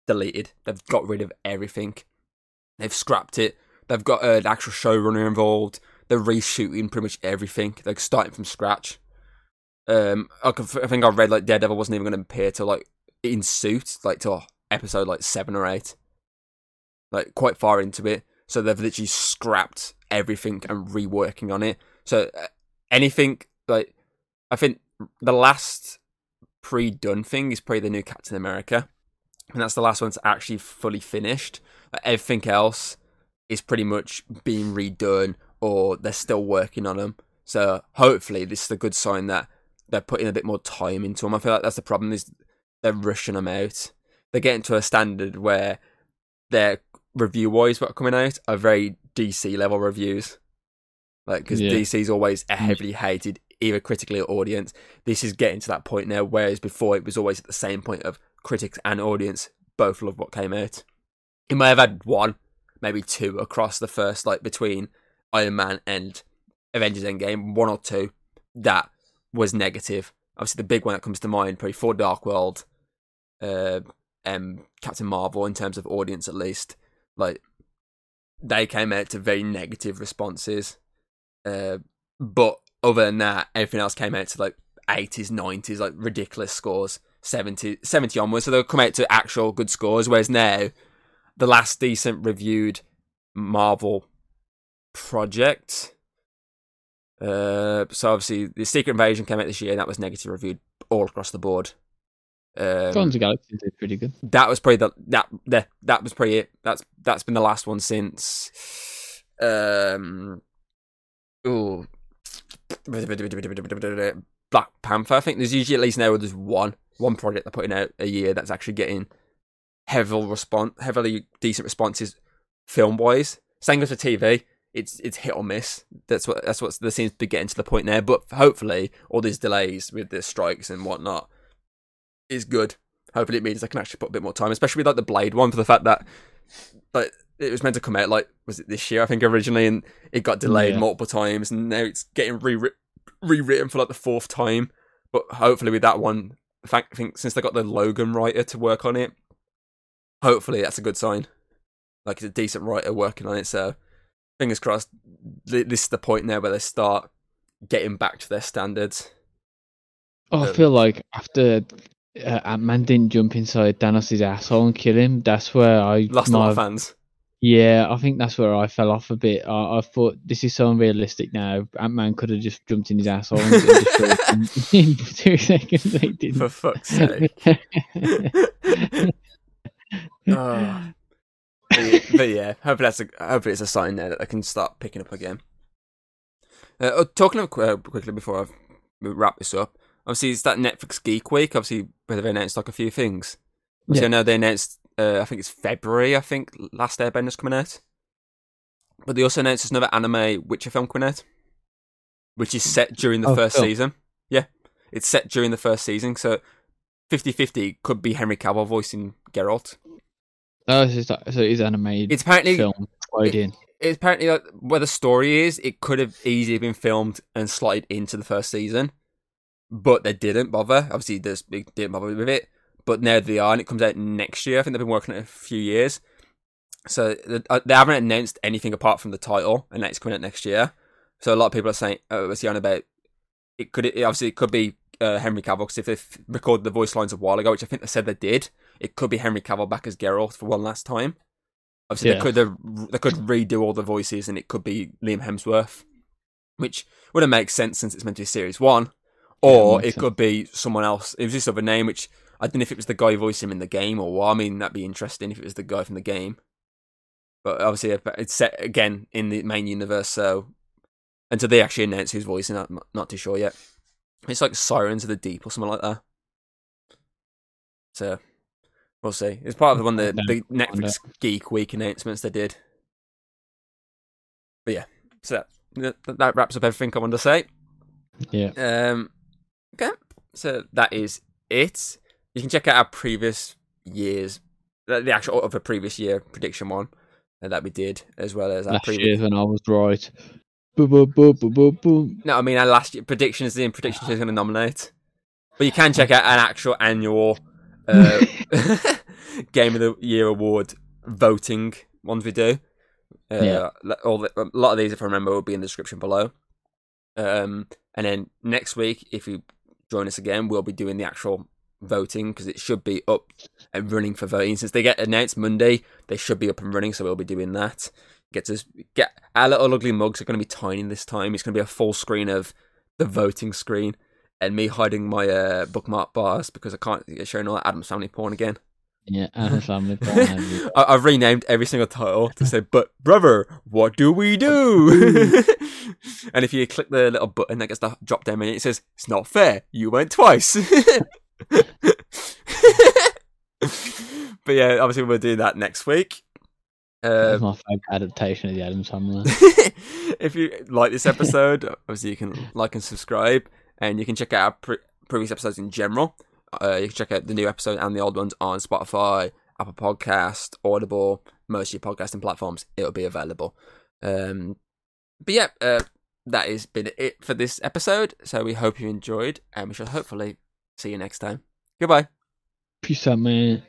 Speaker 1: Deleted. They've got rid of everything. They've scrapped it. They've got uh, an actual showrunner involved. They're reshooting pretty much everything. They're starting from scratch. Um, I think I read like Daredevil wasn't even going to appear till like in suit, like till episode like seven or eight, like quite far into it. So they've literally scrapped everything and reworking on it. So uh, anything like I think the last pre-done thing is probably the new Captain America, and that's the last one that's actually fully finished. Like, everything else is pretty much being redone or they're still working on them. So hopefully this is a good sign that they're putting a bit more time into them. I feel like that's the problem is they're rushing them out. They're getting to a standard where their review wise what are coming out are very DC level reviews. Like because
Speaker 2: Yeah.
Speaker 1: DC's always a heavily hated either critically or audience. This is getting to that point now, whereas before it was always at the same point of critics and audience both love what came out. It may have had one, maybe two across the first, like between Iron Man and Avengers Endgame, one or two that was negative. Obviously, the big one that comes to mind, probably Thor Dark World, uh, um, Captain Marvel, in terms of audience at least, like they came out to very negative responses. Uh, but other than that, everything else came out to like 80s, 90s, like ridiculous scores, 70, 70 onwards. So they'll come out to actual good scores. Whereas now, the last decent reviewed Marvel project. Uh, so obviously, the Secret Invasion came out this year, and that was negative reviewed all across the board. Um,
Speaker 2: Guardians of the Galaxy did pretty good.
Speaker 1: that was probably the that the, that was probably it. That's that's been the last one since um oh Black Panther. I think there's usually at least now there's one one project they're putting out a year that's actually getting heavily response heavily decent responses film wise. Same goes for TV. It's it's hit or miss. That's what that's what there seems to be getting to the point there. But hopefully, all these delays with the strikes and whatnot is good. Hopefully, it means I can actually put a bit more time, especially with like the Blade one, for the fact that like it was meant to come out like was it this year I think originally, and it got delayed
Speaker 2: Yeah.
Speaker 1: multiple times, and now it's getting rewrit- rewritten for like the fourth time. But hopefully, with that one, I think, since they got the Logan writer to work on it, hopefully that's a good sign. Like it's a decent writer working on it, so fingers crossed. This is the point now where they start getting back to their standards.
Speaker 2: Oh, I
Speaker 1: Um,
Speaker 2: feel like after uh, Ant Man didn't jump inside Thanos' asshole and kill him, that's where I
Speaker 1: Lost
Speaker 2: my-
Speaker 1: fans.
Speaker 2: Yeah, I think that's where I fell off a bit. I, I thought this is so unrealistic now. Ant Man could have just jumped in his asshole and destroyed <laughs> him in two seconds. They didn't.
Speaker 1: For fuck's sake. Oh. <laughs> but, yeah, but yeah, hopefully that's a hopefully it's a sign there that I can start picking up again. Uh, oh, talking of, uh, quickly before I wrap this up, obviously it's that Netflix Geek Week. Obviously, where they've announced like a few things. Obviously,
Speaker 2: Yeah.
Speaker 1: I know they announced. Uh, I think it's February. I think Last Airbender's coming out, but they also announced another anime Witcher film coming out, which is set during the
Speaker 2: Oh,
Speaker 1: first season. Yeah, it's set during the first season, so 50-50 could be Henry Cavill voicing Geralt.
Speaker 2: Oh, it's just, so it is animated
Speaker 1: It's apparently
Speaker 2: film tied in.
Speaker 1: it's apparently like, where the story is, it could have easily been filmed and slotted into the first season, but they didn't bother. Obviously, they didn't bother with it, but now they are, and it comes out next year. I think they've been working on it a few years, so they, uh, haven't announced anything apart from the title, and that's coming out next year. So a lot of people are saying, "Oh, what's he on about?" It could it, obviously it could be uh, Henry Cavill because if they recorded the voice lines a while ago, which I think they said they did, it could be Henry Cavill back as Geralt for one last time. Obviously,
Speaker 2: Yeah.
Speaker 1: they could have, they could redo all the voices, and it could be Liam Hemsworth, which wouldn't make sense since it's meant to be series one. Or it could be someone else. It was this other name, which I don't know if it was the guy voicing him in the game or what. I mean, that'd be interesting if it was the guy from the game. but obviously uh, it's set again in the main universe. So until they actually announce who's voicing it, I'm not- too sure yet. It's like Sirens of the Deep or something like that. So we'll see. It's part of the one of the, the Netflix Geek Week announcements they did. But yeah, so that, that wraps up everything I wanted to say.
Speaker 2: Yeah.
Speaker 1: Um, okay, so that is it. You can check out our previous years, the the actual of a previous year prediction one uh, that we did, as well as our
Speaker 2: Last
Speaker 1: previous.
Speaker 2: year when I was right. Boom, boom, boom, boom, boom, boom.
Speaker 1: No, I mean our last year predictions. The predictions is going to nominate, but you can check out an actual annual uh, <laughs> Game of the Year award voting ones we do. Uh,
Speaker 2: Yeah.
Speaker 1: all the, a lot of these, if I remember, will be in the description below. Um, and then next week, if you join us again, we'll be doing the actual voting because it should be up and running for voting. Since they get announced Monday, they should be up and running, so we'll be doing that. Get to get our little ugly mugs are going to be tiny this time. It's going to be a full screen of the voting screen and me hiding my uh, bookmark bars because I can't get showing all that Addams Family porn again.
Speaker 2: Yeah, Addams <laughs> Family.
Speaker 1: I- I've renamed every single title to say, "But brother, what do we do?" <laughs> and if you click the little button that gets the drop down menu, it says, "It's not fair. You went twice." <laughs> but yeah, obviously we'll do that next week.
Speaker 2: That's
Speaker 1: Uh,
Speaker 2: my favourite adaptation of the Addams Family.
Speaker 1: if you like this episode, obviously you can like and subscribe, and you can check out our pre- previous episodes in general. Uh, you can check out the new episode and the old ones on Spotify, Apple Podcast, Audible, most of your podcasting platforms. It'll be available. Um, but yeah, uh, that has been it for this episode. So we hope you enjoyed, and we shall hopefully see you next time. Goodbye.
Speaker 2: Peace out, man.